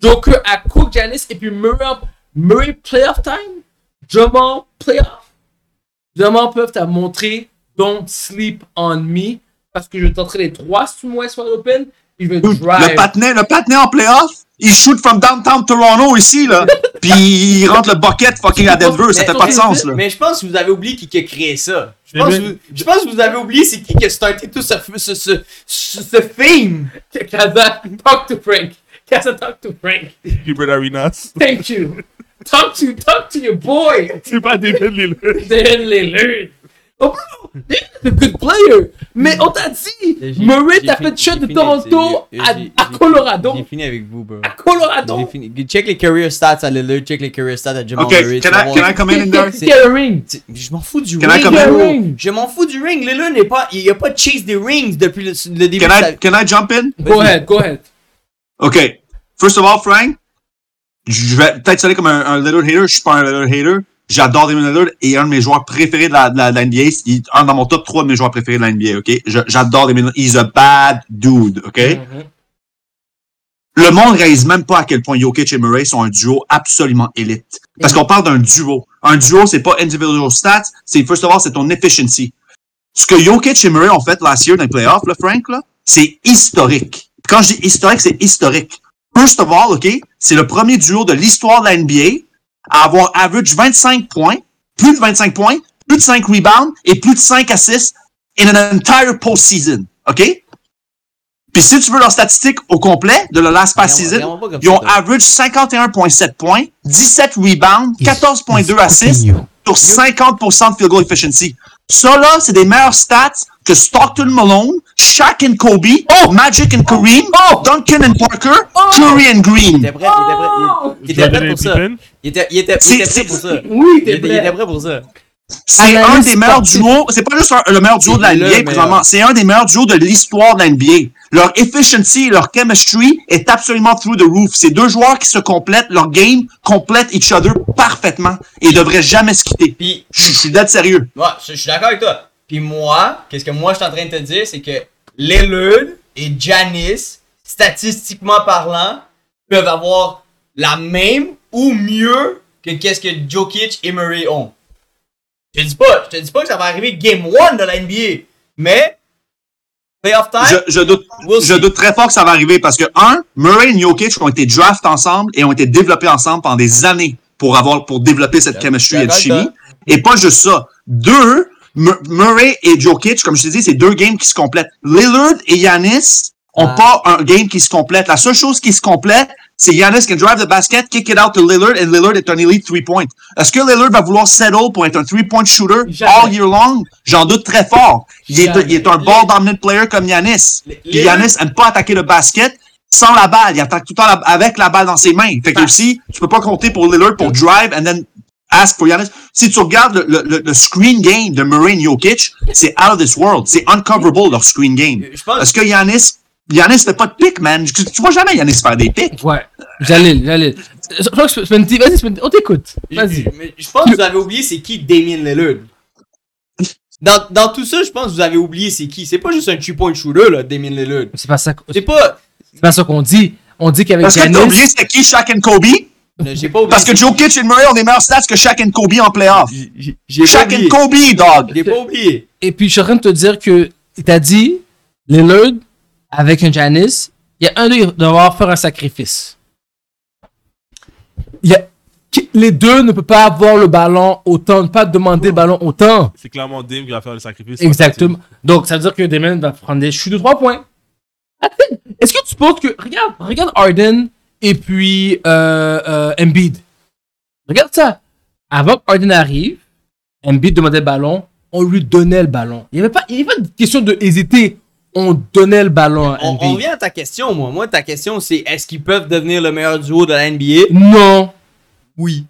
Joker a cook Janice. Et puis, Murray, Murray playoff time? Jamal playoff. Jamal Puff t'a montré Don't sleep on me. Parce que je vais t'entrer les trois sous moi sur l'open. Veut Dude, drive. Le patinet, le patinet en playoff, il shoot from downtown Toronto ici, là. <laughs> Puis il rentre le bucket fucking à Denver, ça fait pas de sens, là. Mais je pense que vous avez oublié qui a créé ça. Je pense, vous, je pense que vous avez oublié c'est qui qui a starté tout ce, ce, ce, ce, ce theme. Kaza, talk to Frank. Kaza, talk to Frank. Gilbert Arenas. Thank you. Talk to, talk to your boy. C'est pas David Lillard. Darren Lillard. Oh, a good player. Mais on t'a dit, Murray t'a fait shot de Toronto à, à Colorado. J'ai fini avec vous, bro. À Colorado. J'ai fini. Check les career stats à Lillard, check les career stats à Jamal Ok, Murray. tu can I, can I come in in there? C'est- Get a ring. Je m'en fous du Can I ring. Je m'en fous du ring. Lillard n'est pas, il a pas chase des rings depuis le, le début Can de I, can I jump in? Go ahead, go ahead. OK. First of all, Frank, je vais peut-être sonner comme un, un Lillard hater. Je suis pas un Lillard hater. J'adore Damon Lillard et un de mes joueurs préférés de la, de la, de la NBA. Il un dans mon top 3 de mes joueurs préférés de la NBA, OK? J'adore Damon Lillard. He's a bad dude, OK? Mhm. Le monde réalise même pas à quel point Jokic et Murray sont un duo absolument élite. Parce qu'on parle d'un duo. Un duo, c'est pas individual stats, c'est first of all, c'est ton efficiency. Ce que Jokic et Murray ont fait last year dans les playoffs, là, Frank, là, c'est historique. Quand je dis historique, c'est historique. First of all, OK, c'est le premier duo de l'histoire de la NBA à avoir average 25 points, plus de 25 points, plus de 5 rebounds et plus de 5 assists in an entire postseason. OK? Puis si tu veux leurs statistiques au complet de la last past Regarde- season, ils ont average 51,7 points, 17 rebounds, 14,2 assists sur 50% de field goal efficiency. Ça, là, c'est des meilleurs stats que Stockton Malone, Shaq and Kobe, Magic and Kareem, Duncan and Parker, Curry and Il Green. était prêt, il était prêt, il- il était prêt pour ça. Il était, il était, il C'est- était prêt c'est- pour ça. Oui, Il était, il était prêt. pour ça. C'est un des meilleurs duos. C'est pas juste un- le meilleur duo de la NBA présentement. C'est un des meilleurs duos de l'histoire de la NBA. Leur efficiency, leur chemistry est absolument through the roof. C'est deux joueurs qui se complètent, leur game complète each other parfaitement et ils devraient jamais se quitter. Puis, Je suis dead sérieux. Ouais, je, suis d'accord avec toi. Puis moi, qu'est-ce que moi je suis en train de te dire, c'est que Lillard et Janis, statistiquement parlant, peuvent avoir la même ou mieux que qu'est-ce que Jokic et Murray ont. Je te dis pas, je te dis pas que ça va arriver game 1 de la NBA. Mais, playoff time, Je, je doute, we'll je doute très fort que ça va arriver parce que, un, Murray et Jokic ont été draft ensemble et ont été développés ensemble pendant des années pour avoir, pour développer cette chemistry et chimie. toi. Et pas juste ça. Deux, Mur- Murray et Jokic, comme je te dis, c'est deux games qui se complètent. Lillard et Yanis ont Ah. pas un game qui se complète. La seule chose qui se complète, c'est Yanis can drive the basket, kick it out to Lillard, and Lillard est un elite three-point. Est-ce que Lillard va vouloir settle pour être un three-point shooter Jamais. all year long? J'en doute très fort. Il est, il est un ball dominant player comme Yanis. Les- Puis Yanis aime pas attaquer le basket sans la balle. Il attaque tout le temps la- avec la balle dans ses mains. Fait que aussi, tu peux pas compter pour Lillard pour drive and then ask for Yanis. Si tu regardes le, le- le screen game de Murray Jokic, c'est out of this world. C'est uncoverable leur screen game. Est-ce que Yanis, Yanis fait pas de pick, man? Tu, tu vois jamais Yanis faire des picks. Ouais. Jalil, Jalil. Je crois que Spenty, vas-y, Spenty, on t'écoute. Vas-y. Je, mais je pense que vous avez oublié c'est qui Damien Lillard. Dans, dans tout ça, je pense que vous avez oublié c'est qui. C'est pas juste un two-point shooter, là, Damien Lillard. C'est pas ça, C'est pas. c'est pas ça qu'on dit. On dit qu'avec Est-ce que t'as oublié Giannis, c'était qui Shaq and Kobe? J'ai pas oublié. Parce que Jokic et Murray ont des meilleurs stats que Shaq and Kobe en playoff. Shaq and. Kobe, dog. J'ai pas oublié. et puis je suis en train de te dire que t'as dit, Lillard, avec un Giannis, il y a un va devoir faire un sacrifice. Il y a, les deux ne peuvent pas avoir le ballon autant, ne pas demander le ballon autant. C'est clairement Dame qui va faire le sacrifice. Exactement. Donc, ça veut dire que Damon va prendre des chutes de 3 points. Est-ce que tu penses que. Regarde, regarde Harden et puis euh, euh, Embiid. Regarde ça. Avant que Harden arrive, Embiid demandait le ballon, on lui donnait le ballon. Il n'y avait, pas- il y avait pas de question de hésiter. On donnait le ballon à On, revient à ta question, moi. Moi, ta question, c'est est-ce qu'ils peuvent devenir le meilleur duo de la NBA Non. Oui.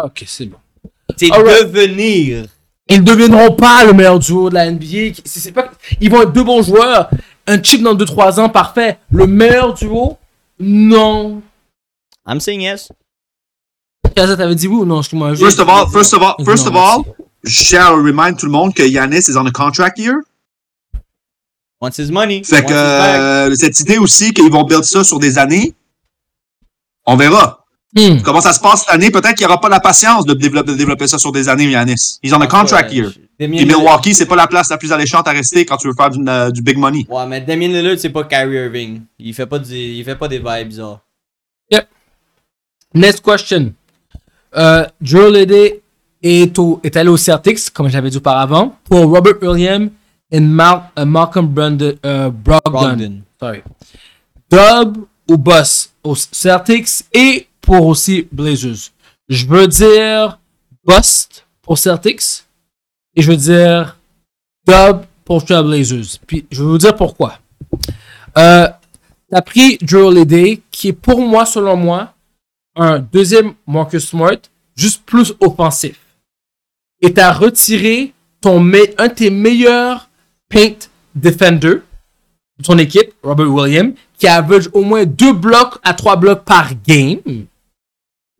Ok, c'est bon. C'est devenir. Ils ne deviendront pas le meilleur duo de la NBA. C'est- pas... Ils vont être deux bons joueurs. Un chip dans 2-3 ans, parfait. Le meilleur duo? Non. I'm saying yes. Kaza, t'avais dit oui ou non? Excuse-moi. First of all, first of all, first of all, je remind tout le monde que Yanis is on a contract year. Wants his money. Fait wants que euh, cette idée aussi qu'ils vont build ça sur des années, on verra. Hmm. Comment ça se passe cette année? Peut-être qu'il n'y aura pas la patience de développer, de développer ça sur des années, Yanis. Ils ont un contract Ouais, year. Damien Puis Lillard- Milwaukee, c'est pas la place la plus alléchante à rester quand tu veux faire du, euh, du big money. Ouais, mais Damien Lillard, c'est pas Kyrie Irving. Il fait pas, du- il fait pas des vibes bizarres. Next question. Euh, Joe Lede est, au- est allé au Celtics, comme j'avais dit auparavant, pour Robert Williams et Mal- euh, Malcolm Brandon, euh, Brogdon. Brogdon. Sorry. Dub ou boss aux Celtics et pour aussi Blazers. Je veux dire bust pour Celtics et je veux dire dub pour les Blazers. Puis je vais vous dire pourquoi. Euh, T'as pris Joe Holiday, qui est pour moi, selon moi, un deuxième Marcus Smart, juste plus offensif. Et t'as retiré ton un de tes meilleurs paint defender de ton équipe, Robert Williams, qui average au moins deux blocs à trois blocs par game.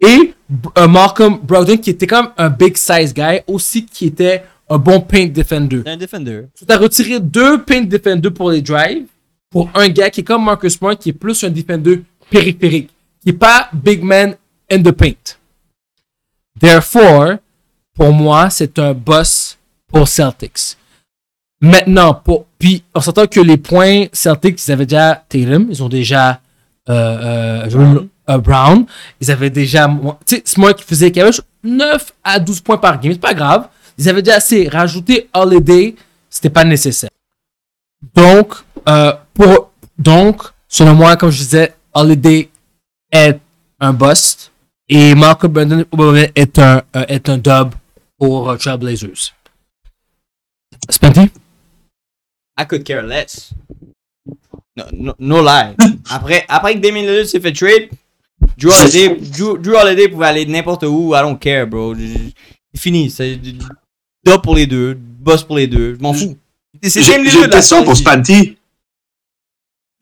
Et euh, Malcolm Brogdon, qui était comme un big size guy, aussi qui était un bon paint defender. Un defender. Tu as retiré deux paint defenders pour les drives pour un gars qui est comme Marcus Smart, qui est plus un defender périphérique, qui n'est pas big man in the paint. Therefore, pour moi, c'est un boss pour Celtics. Maintenant, pour, puis on s'entend que les points Celtics, ils avaient déjà Tatum, ils ont déjà euh, euh, Brown. Brown, ils avaient déjà, tu sais, qui faisait qui avait 9 à 12 points par game, c'est pas grave. Ils avaient déjà assez. Rajouter Holiday, c'était pas nécessaire. Donc, euh, pour, donc, selon moi, comme je disais, Holiday est un bust et Malcolm Brandon est un, euh, est un dub pour euh, Trailblazers. Spenty? I could care less. No, no, no lie. <laughs> après, après que Damien Lillard s'est fait trade, Drew Holiday, Drew, Drew Holiday pouvait aller n'importe où. I don't care, bro. C'est fini. C'est pour les deux, boss pour les deux. Je m'en fous. J'ai une question pour. Spanty.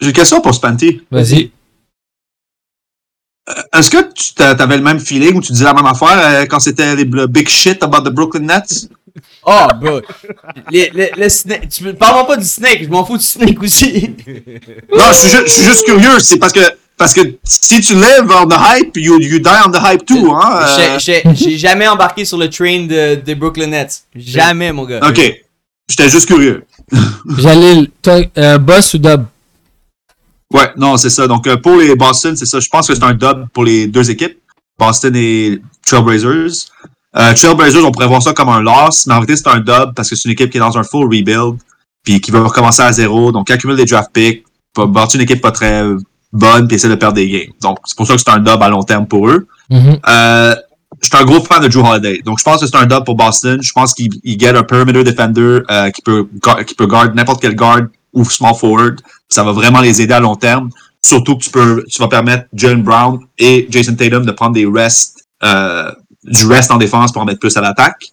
J'ai une question pour Spanty. Vas-y. Est-ce que tu t'avais le même feeling ou tu disais la même affaire euh, quand c'était les le big shit about the Brooklyn Nets? Oh, bro. Les, les, le snake. Tu me parles pas du snake. Je m'en fous du snake aussi. <laughs> Non, je suis, ju- je suis juste curieux. C'est parce que parce que si tu live on the hype, you, you die on the hype too, hein. euh, J'ai- jamais embarqué sur le train de, des Brooklyn Nets. Jamais, mon gars. ok. J'étais juste curieux. <laughs> Jalil, toi, euh, boss ou dub? Ouais, non, c'est ça. Donc, euh, pour les Boston, c'est ça. Je pense que c'est un dub pour les deux équipes, Boston et Trailblazers. Euh, Trailblazers, on pourrait voir ça comme un loss, mais en réalité, c'est un dub parce que c'est une équipe qui est dans un full rebuild, puis qui veut recommencer à zéro, donc qui accumule des draft picks, bâtir une équipe pas très bonne, puis essaie de perdre des games. Donc, c'est pour ça que c'est un dub à long terme pour eux. Mhm. Euh, je suis un gros fan de Drew Holiday. Donc, je pense que c'est un dub pour Boston. Je pense qu'il il get un perimeter defender euh, qui peut qui peut guard n'importe quel guard ou small forward. Ça va vraiment les aider à long terme. Surtout que tu peux tu vas permettre Jalen Brown et Jason Tatum de prendre des rests euh, du rest en défense pour en mettre plus à l'attaque.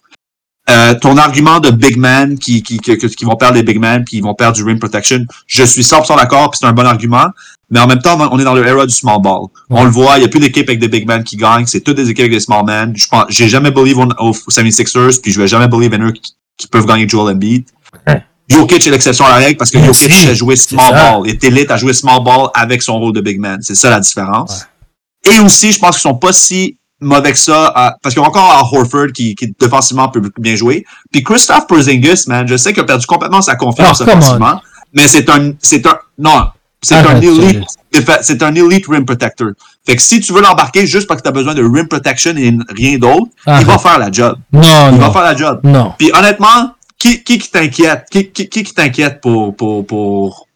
Euh, ton argument de big man qui, qui, qui, qui vont perdre les big man puis ils vont perdre du rim protection, je suis 100% d'accord puis c'est un bon argument. Mais en même temps, on est dans l'era du small ball. On le voit, il n'y a plus d'équipe avec des big men qui gagnent, c'est toutes des équipes avec des small men. Je pense, j'ai jamais believe on- aux 76ers, puis je vais jamais believe en eux qui, qui peuvent gagner Joel Embiid. Jokic est l'exception à la règle parce que Merci. Jokic sait jouer small ball. Il est élite à jouer small ball avec son rôle de big man. C'est ça la différence. Et aussi, je pense qu'ils sont pas si mauvais que ça, à- parce qu'il y a encore Al Horford qui, qui défensivement peut bien jouer. Puis Christophe Porzingis, man, je sais qu'il a perdu complètement sa confiance Oh, offensivement, mais c'est un, c'est un, non, c'est un elite, c'est un elite rim protector. Fait que si tu veux l'embarquer juste parce que tu as besoin de rim protection et rien d'autre, Arrête. il va faire la job. Non, Il va faire la job. Non. Puis honnêtement, qui, qui, qui t'inquiète? Qui, qui, qui qui t'inquiète pour, pour, pour,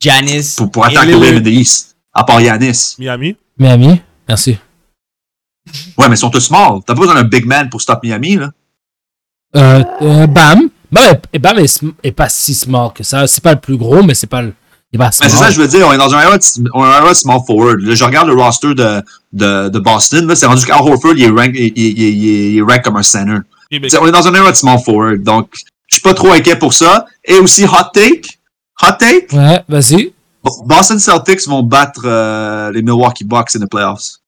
Janis. pour, pour attaquer le East? À part Yanis. Miami. Miami, merci. Ouais, mais ils sont tous small. T'as pas besoin d'un big man pour stop Miami, là. Euh, euh, Bam. Bam, est, Bam est, pas si small que ça. C'est pas le plus gros, mais c'est pas le. Il est c'est ça, je veux dire, on est dans un era de, on est dans un small forward. Là, je regarde le roster de, de, de Boston, là, c'est rendu qu'Al Horford, il est rank, il, il, il, il est rank comme un center. On est dans un era de small forward, donc je suis pas trop inquiet pour ça. Et aussi, hot take, hot take, Ouais, vas-y. Boston Celtics vont battre euh, les Milwaukee Bucks in the playoffs.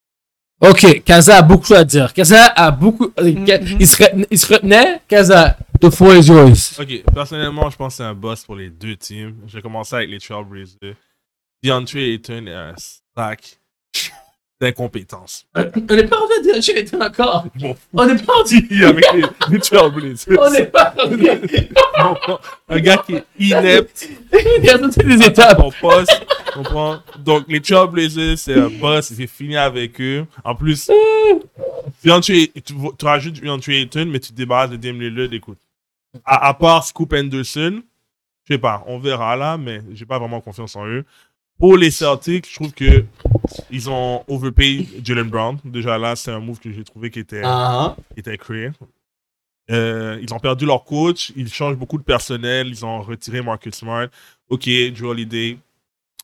Ok, Kaza a beaucoup à dire. Kaza a beaucoup. euh, Ka- il, se re- il se retenait. Kaza, the floor is yours. Ok, personnellement, je pense que c'est un boss pour les deux teams. J'ai commencé avec les Trailblazers. DeAndre Ayton est un sac d'incompétence. On n'est pas rendu à été encore. Bon, On n'est pas rendu. <laughs> avec les, les Trailblazers. On n'est pas rendu. Bon, un gars qui est inepte Il y a toutes les étapes. ton poste. tu comprends? Donc, les Trailblazers, c'est un boss. J'ai fini avec eux. En plus, DeAndre- tu, tu rajoutes DeAndre Ayton, mais tu te débarrasses de Dame Lillard. Écoute, à, à part Scoop Anderson, je sais pas, on verra là, mais j'ai pas vraiment confiance en eux. Pour les Celtics, je trouve que ils ont overpay Jalen Brown. Déjà là, c'est un move que j'ai trouvé qui était Ah, qui était créé. Euh, ils ont perdu leur coach, ils changent beaucoup de personnel, ils ont retiré Marcus Smart. Ok, Joe Holiday,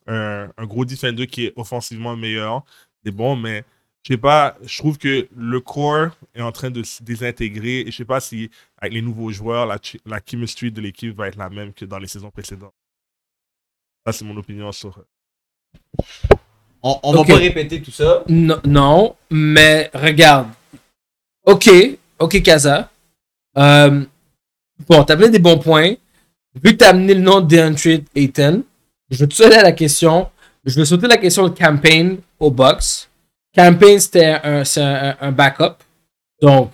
un, un gros defender qui est offensivement meilleur, c'est bon, mais je sais pas, je trouve que le core est en train de se désintégrer et je sais pas si avec les nouveaux joueurs, la, la chemistry de l'équipe va être la même que dans les saisons précédentes. Ça, c'est mon opinion sur. On, on va pas répéter tout ça. Non, non, mais regarde. Ok, ok, Kaza. Euh, bon, t'as amené des bons points. Vu que t'as amené le nom d'Andre Ayton, je vais aller à la question. Je vais sauter la question de campaign au box. Campaign, c'était un, un, un backup. Donc,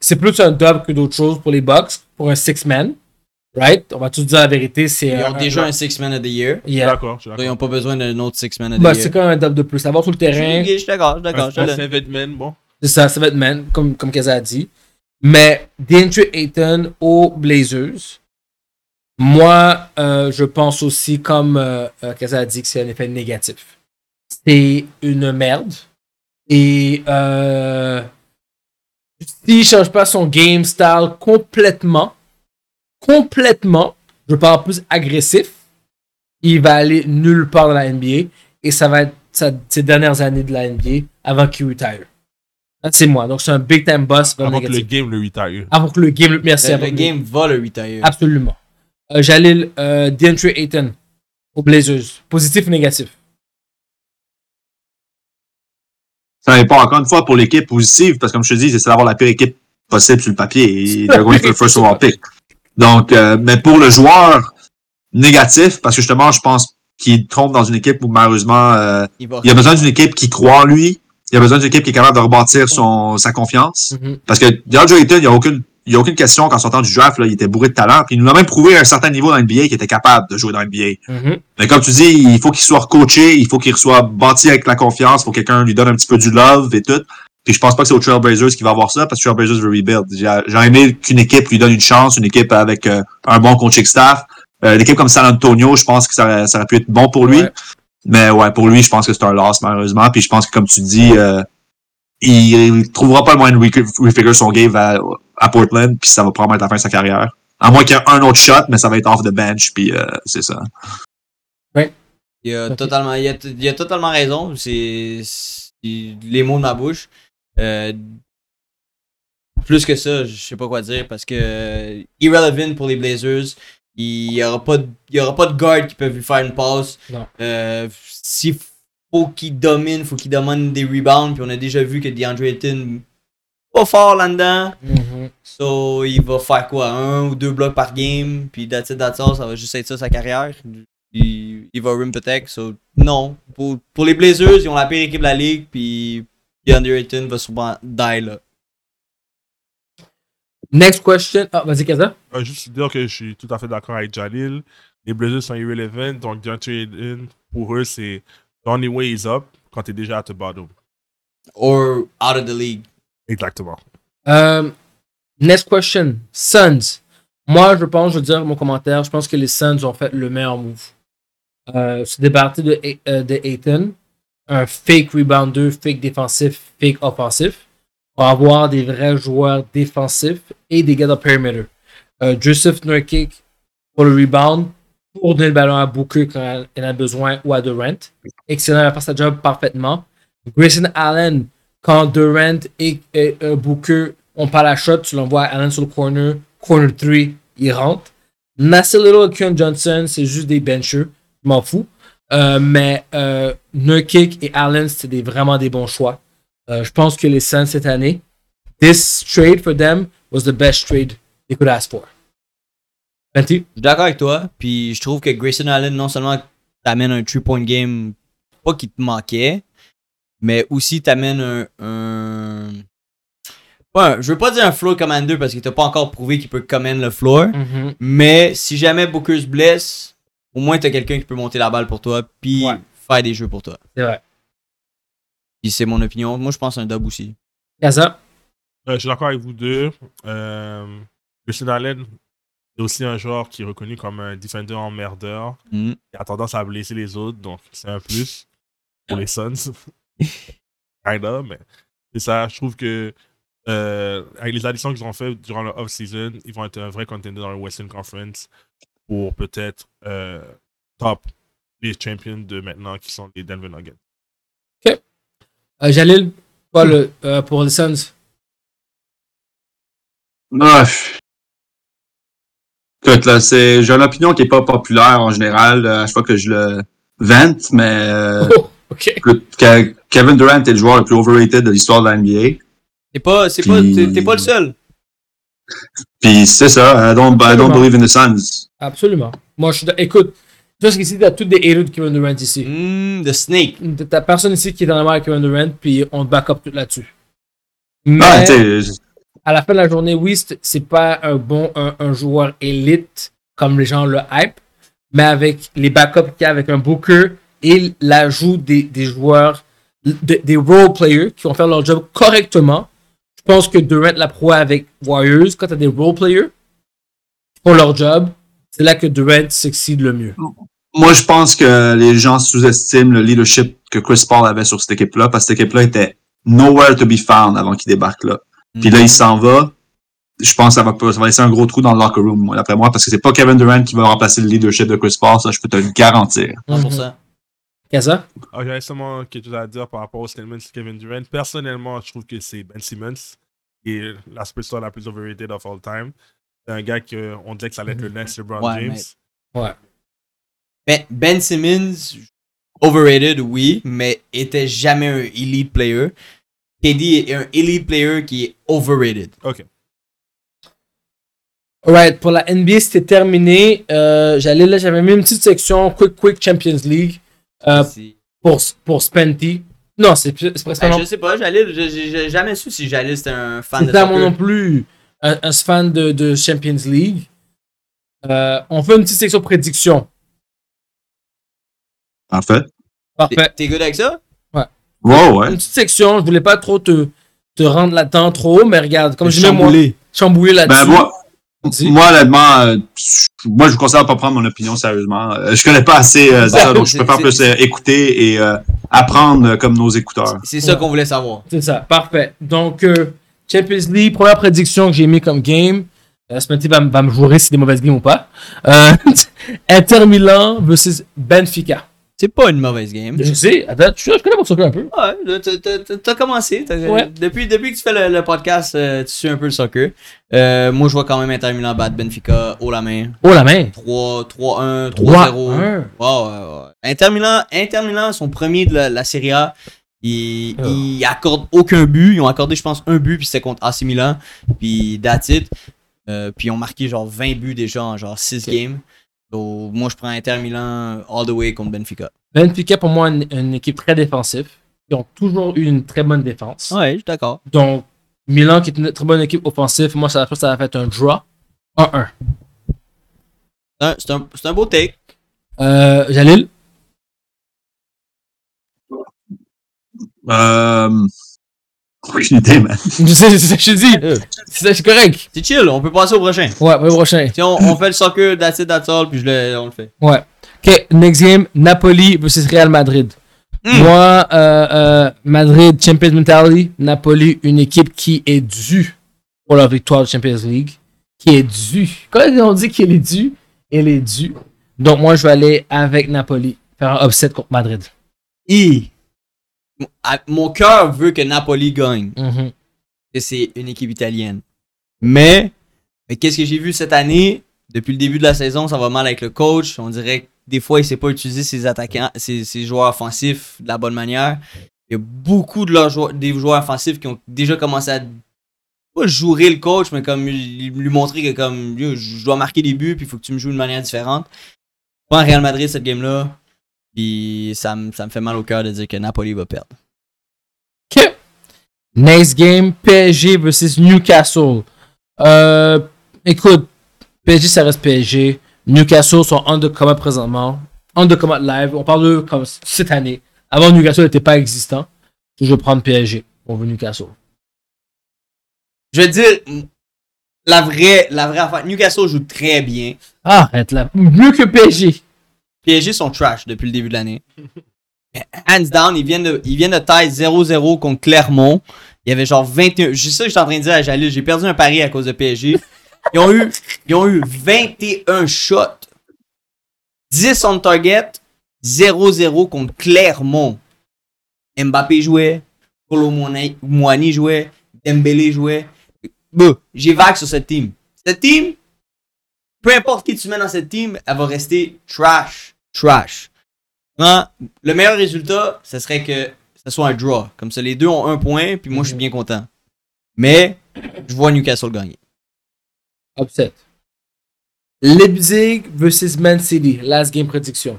c'est- plus un dub que d'autres choses pour les Bucks, pour un six-man. Right? On va tout dire la vérité. C'est Ils ont déjà un Six Man of the Year. Yeah. D'accord, Ils n'ont pas besoin d'un autre Six Man of the Bah, Year. c'est quand même un dub de plus. Avoir sur le terrain. Je suis d'accord, je suis d'accord. Donne. Seven Man, bon. C'est ça, ça va être man, comme, comme Kaza a dit. Mais DeAndre Ayton aux Blazers, moi, euh, je pense aussi, comme euh, euh, Kaza a dit, que c'est un effet négatif. C'est une merde. Et euh, s'il ne change pas son game style complètement, complètement, je parle plus agressif, il va aller nulle part dans la NBA. Et ça va être sa- ses dernières années de la NBA avant qu'il retire. C'est moi. Donc, c'est un big time boss. Avant que le game le retire. Avant que le game. Merci. Le, avant le que game va le retire. Absolument. Euh, Jalil, euh, DeAndre Ayton aux Blazers. Positif ou négatif? Ça n'est pas encore une fois pour l'équipe positive, parce que comme je te dis, c'est d'avoir la pire équipe possible sur le papier. Et they're going for the first overall pick. Donc, euh, mais pour le joueur négatif, parce que justement, je pense, qui tombe dans une équipe où malheureusement euh, Il a besoin d'une équipe qui croit en lui. Il a besoin d'une équipe qui est capable de rebâtir son, sa confiance. Mhm. Parce que DeAndre Ayton, il n'y a aucune, il y a aucune question qu'en sortant du draft, là, il était bourré de talent. Puis il nous a même prouvé à un certain niveau dans l'NBA qu'il était capable de jouer dans l'NBA. Mhm. Mais comme tu dis, il faut qu'il soit coaché, il faut qu'il soit bâti avec la confiance, il faut que quelqu'un lui donne un petit peu du love et tout. Puis je pense pas que c'est aux Trailblazers qui va avoir ça, parce que Trailblazers veut rebuild. J'ai j'ai aimé qu'une équipe lui donne une chance, une équipe avec euh, un bon coaching staff. Euh, une équipe comme San Antonio, je pense que ça, aurait- ça aurait pu être bon pour lui. Ouais. Mais ouais, pour lui, je pense que c'est un loss, malheureusement. Puis je pense que, comme tu dis, euh, il, il trouvera pas le moyen de re- refigure son game à, à Portland, puis ça va probablement être la fin de sa carrière. À moins qu'il y ait un autre shot, mais ça va être off the bench, puis euh, c'est ça. Il a totalement, il a, il a totalement raison. C'est c'est les mots de ma bouche. Euh, plus que ça, je sais pas quoi dire parce que euh, irrelevant pour les Blazers. Il y aura pas de, il y aura pas de guard qui peuvent lui faire une passe. Euh, S'il faut qu'il domine, faut qu'il domine des rebounds. Puis on a déjà vu que DeAndre Ayton pas fort là-dedans. Mhm. So, il va faire quoi? Un ou deux blocs par game, puis that's it, that's all, ça va juste être ça sa carrière. Il, il va rim protect, so non. Pour, pour les Blazers, ils ont la pire équipe de la ligue, puis DeAndre Ayton va souvent die là. Next question. Ah, vas-y, Kaza. Euh, juste dire que je suis tout à fait d'accord avec Jalil. Les Blazers sont irrelevant, donc DeAndre Ayton, pour eux, c'est the only way is up quand t'es déjà at the bottom. Or out of the league. Exactement. Euh, next question. Suns. Moi, je pense, je veux dire mon commentaire, je pense que les Suns ont fait le meilleur move. Euh, se débarrasser de, euh, de Ayton, un fake rebounder, fake défensif, fake offensif, pour avoir des vrais joueurs défensifs et des gars de perimeter. Euh, Joseph Nurkic pour le rebound, pour donner le ballon à Booker quand il a besoin ou à Durant. Excellent, il va faire sa job parfaitement. Grayson Allen, quand Durant et, et, euh, Booker ont pas la shot, tu l'envoies à Allen sur le corner, corner 3, il rentre. Nasser Little et Keon Johnson, c'est juste des benchers, je m'en fous. Euh, mais euh, Nurkic et Allen, c'était des- vraiment des bons choix. Euh, je pense que les Suns cette année, this trade for them was the best trade they could ask for. Je suis d'accord avec toi, puis je trouve que Grayson Allen, non seulement t'amène un three-point game, pas qu'il te manquait, mais aussi t'amène un. un... je veux pas dire un floor commander parce qu'il t'a pas encore prouvé qu'il peut command le floor. Mhm. Mais si jamais Booker se blesse, au moins t'as quelqu'un qui peut monter la balle pour toi puis Ouais. faire des jeux pour toi. C'est vrai. Puis c'est mon opinion. Moi je pense un dub aussi. Kaza? Euh, je suis d'accord avec vous deux. Euh, Christian Allen est aussi un joueur qui est reconnu comme un defender emmerdeur. Mm. Il a tendance à blesser les autres, donc c'est un plus pour les Suns. <laughs> Kinda, mais c'est ça. Je trouve que euh, avec les additions qu'ils ont fait durant le off-season, ils vont être un vrai contender dans le Western Conference pour peut-être euh, top les champions de maintenant qui sont les Denver Nuggets. Euh, Jalil, pas le, euh, pour les Suns. Ah, Écoute, là, c'est, j'ai une opinion qui est pas populaire en général, euh, à chaque fois que je le vente, mais euh, Oh, ok. écoute, Kevin Durant est le joueur le plus overrated de l'histoire de la NBA. C'est pas, c'est pas, Puis- t'es t'es pas le seul. Puis c'est ça, I don't, I don't believe in the Suns. Absolument. Moi, je suis. d'a- Écoute, jusqu'ici, t'as tous des haters de Kevin Durant ici. Mm, the Snake. T'as personne ici qui est dans la main avec Kevin Durant, puis on te back up tout là-dessus. Mais Ah, tu sais, à la fin de la journée, oui, c'est pas un bon un, un joueur élite comme les gens le hype, mais avec les backups qu'il y a avec un Booker et l'ajout des, des joueurs, de- des role players qui vont faire leur job correctement, je pense que Durant l'a prouvé avec Warriors. Quand tu as des role players qui font leur job, c'est là que Durant succède le mieux. moi, je pense que les gens sous-estiment le leadership que Chris Paul avait sur cette équipe-là, parce que cette équipe-là était nowhere to be found avant qu'il débarque là. Puis là, il s'en va. Je pense que ça va, ça laisser un gros trou dans le locker room, d'après moi, parce que c'est pas Kevin Durant qui va remplacer le leadership de Chris Paul, ça, je peux te le garantir. 100%. Kaza? Ah, J'avais seulement quelque chose à dire par rapport au statement de Kevin Durant. Personnellement, je trouve que c'est Ben Simmons qui est la superstar la plus overrated of all time. C'est un gars qu'on dirait que ça allait être le next LeBron Ouais, James. Ouais. Ben, ben Simmons, overrated, oui, mais était jamais un elite player. KD est un elite player qui est overrated. Ok. Right, pour la NBA, c'était terminé. Euh, j'allais là, j'avais mis une petite section Quick Quick Champions League euh, pour, pour Spenty. Non, c'est presque Ben, je sais pas, je- j'ai jamais su si Jalil c'était un fan de C'est pas moi non plus un, un fan de, de Champions League. Euh, on fait une petite section prédiction. En fait. Parfait. T'es- good avec ça? Ouais, ouais. Une petite section, je voulais pas trop te, te rendre là-dedans trop, mais regarde, comme je dis, moi, Chamboulé. là-dessus. Ben, moi, moi, honnêtement, euh, moi, je vous conseille de pas prendre mon opinion sérieusement. Euh, Je connais pas assez euh, ça, Ben, donc je préfère plus euh, écouter et euh, apprendre euh, comme nos écouteurs. C'est ça Ouais. qu'on voulait savoir. C'est ça, parfait. Donc, euh, Champions League, première prédiction que j'ai mis comme game. Euh, Spenty va, va me jouer si c'est des mauvaises games ou pas. Euh, <laughs> Inter Milan versus Benfica. C'est pas une mauvaise game. Je sais, attends, je, je connais mon soccer un peu. Ouais, là, t'as- commencé. t'as- Ouais. Depuis, depuis que tu fais le, le podcast, euh, tu suis un peu le soccer. Euh, moi, je vois quand même Inter Milan battre Benfica haut la main. Oh la main. 3, 3-1, 3-0. 3-1. Ouais, ouais, ouais. Inter Milan, Inter Milan sont premiers de la, la Serie A. Ils, Oh. ils accordent aucun but. Ils ont accordé, je pense, un but, puis c'était contre AC Milan. Puis that's it. Euh, puis ils ont marqué genre 20 buts déjà en genre 6 Ok. games. Donc, moi, je prends Inter Milan all the way contre Benfica. Benfica, pour moi, une, une équipe très défensive. Ils ont toujours eu une très bonne défense. Ouais, je suis d'accord. Donc, Milan, qui est une très bonne équipe offensive, moi, ça, ça va être un draw. 1-1. C'est un- un beau take. Euh, Jalil? Euh... <laughs> Aucune idée, man. <laughs> Je sais, c'est ça que je te dis. C'est correct. C'est chill, on peut passer au prochain. Ouais, ouais, prochain. Si on, on fait le soccer, that's it, that's all, puis je le, on le fait. Ouais. Ok, next game, Napoli versus Real Madrid. Hmm. Moi, euh, euh, Madrid, Champions Mentality. Napoli, une équipe qui est due pour leur victoire de Champions League. Qui est due. Quand on dit qu'elle est due, elle est due. Donc, moi, je vais aller avec Napoli. Faire un upset contre Madrid. Et à- mon cœur veut que Napoli gagne. Mhm. que c'est une équipe italienne. Mais, mais qu'est-ce que j'ai vu cette année? Depuis le début de la saison, ça va mal avec le coach. On dirait que des fois, il sait pas utiliser ses attaquants, ses, ses joueurs offensifs de la bonne manière. Il y a beaucoup de leurs joueurs, des joueurs offensifs qui ont déjà commencé à pas jouer le coach, mais comme lui lui montrer que comme je dois marquer des buts, puis il faut que tu me joues de manière différente. Je prends Real Madrid cette game-là, puis ça, me- ça me fait mal au cœur de dire que Napoli va perdre. Ok. Next game, PSG versus Newcastle. Euh, écoute, PSG, ça reste PSG. Newcastle sont undercommand présentement. Undercommand live. On parle de comme cette année. Avant, Newcastle n'était pas existant. Je vais prendre PSG. On veut Newcastle. Je veux dire, la vraie, la vraie affaire, Newcastle joue très bien. Arrête là. Mieux que PSG. PSG sont trash depuis le début de l'année. Hands down, ils viennent de, ils taille 0-0 contre Clermont. Il y avait genre 21. C'est ça que je suis en train de dire à Jalil. J'ai perdu un pari à cause de PSG. Ils ont eu, ils ont eu 21 shots. 10 on target. 0-0 contre Clermont. Mbappé jouait. Kolo Moani jouait. Dembélé jouait. J'ai vague sur cette team. Cette team, peu importe qui tu mets dans cette team, elle va rester trash. Trash. Hein, le meilleur résultat, ce serait que ce soit un draw. Comme ça, les deux ont un point, puis moi, je suis bien content. Mais, je vois Newcastle gagner. Upset. Leipzig versus Man City. Last game prédiction.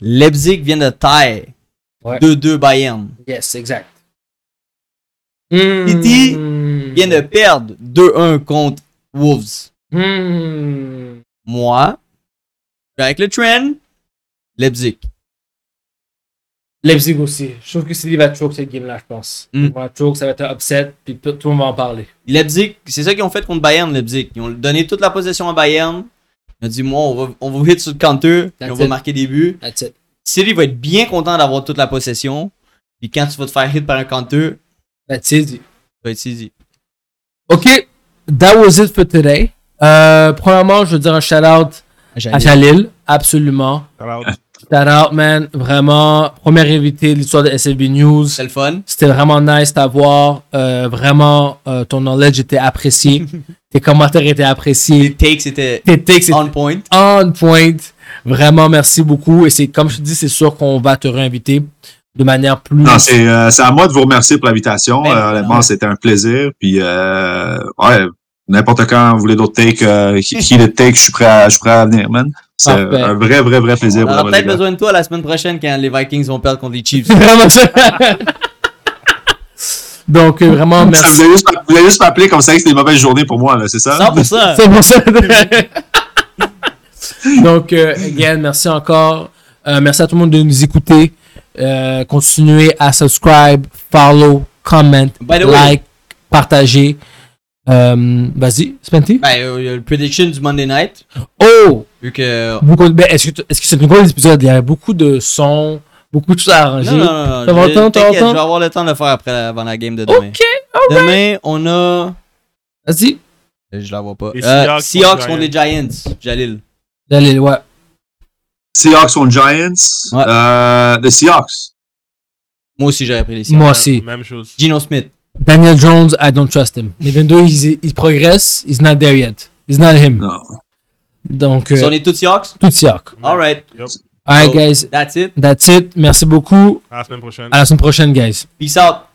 Leipzig vient de taille. Ouais. 2-2 Bayern. Yes, exact. City Hmm. Vient de perdre 2-1 contre Wolves. Hmm. Moi, avec le trend, Leipzig. Leipzig aussi. Je trouve que City va choke cette game-là, je pense. Mm. Va choke, ça va être un upset, puis tout le monde va en parler. Leipzig, c'est ça qu'ils ont fait contre Bayern, Leipzig. Ils ont donné toute la possession à Bayern. Ils ont dit, moi, on va, on va hit sur le counter, puis on va marquer des buts. That's it. City va être bien content d'avoir toute la possession. Puis quand tu vas te faire hit par un counter, That's it. ça va être easy. OK. That was it for today. Euh, premièrement, je veux dire un shout-out à Jalil. Absolument. Alors, Shout-out, man. Vraiment. Premier invité de l'histoire de SLB News. C'est le fun. C'était vraiment nice d'avoir. Euh, vraiment, euh, ton knowledge était apprécié. <laughs> Tes commentaires étaient appréciés. takes c'était Tes takes étaient on point. on point. Vraiment, merci beaucoup. Et c'est comme je te dis, c'est sûr qu'on va te réinviter de manière plus. Non, c'est euh, c'est à moi de vous remercier pour l'invitation. Ben, Euh, honnêtement, ouais. c'était un plaisir. Puis, euh, ouais, N'importe quand vous voulez d'autres takes, euh, qui, le take, je suis prêt à, je suis prêt à venir, man. C'est Parfait. un vrai, vrai, vrai plaisir. On aura peut-être besoin de toi la semaine prochaine quand les Vikings vont perdre contre les Chiefs. C'est <laughs> vraiment ça. Donc, euh, vraiment, Ça, merci. vous allez juste, vous allez juste m'appeler comme ça que c'était une mauvaise journée pour moi, là, c'est ça? 100%. C'est pour ça. <laughs> <laughs> Donc, euh, again, merci encore. Euh, merci à tout le monde de nous écouter. Euh, continuez à subscribe, follow, comment, the way- like, partager. Euh, Vas-y, Spenty? Ben, euh, il y a le prediction du Monday night. Oh! Vu que. Beaucoup de- ben, Est-ce que, est-ce que c'est un gros épisode? Il y a beaucoup de sons, beaucoup de choses à arranger. Non, non, non. le Je- le t'inquiète, vais avoir le temps de le faire après, avant la game de demain. Ok, Demain, on a. vas-y. Euh, Je la vois pas. Les Euh, Seahawks Seahawks contre les Giants. Jalil. Allez, ouais. Seahawks contre Giants. Ouais. Euh, les Seahawks. Moi aussi, j'aurais pris les Seahawks. Moi aussi. Même chose. Gino Smith. Daniel Jones, I don't trust him. Les 22, il, il progresse. He's not there yet. He's not him. Non. Donc, So, euh, on est tous Seahawks? tout Seahawks. Alright. Yup. Alright, So, guys. That's it? That's it. Merci beaucoup. À la semaine prochaine. À la semaine prochaine, guys. Peace out.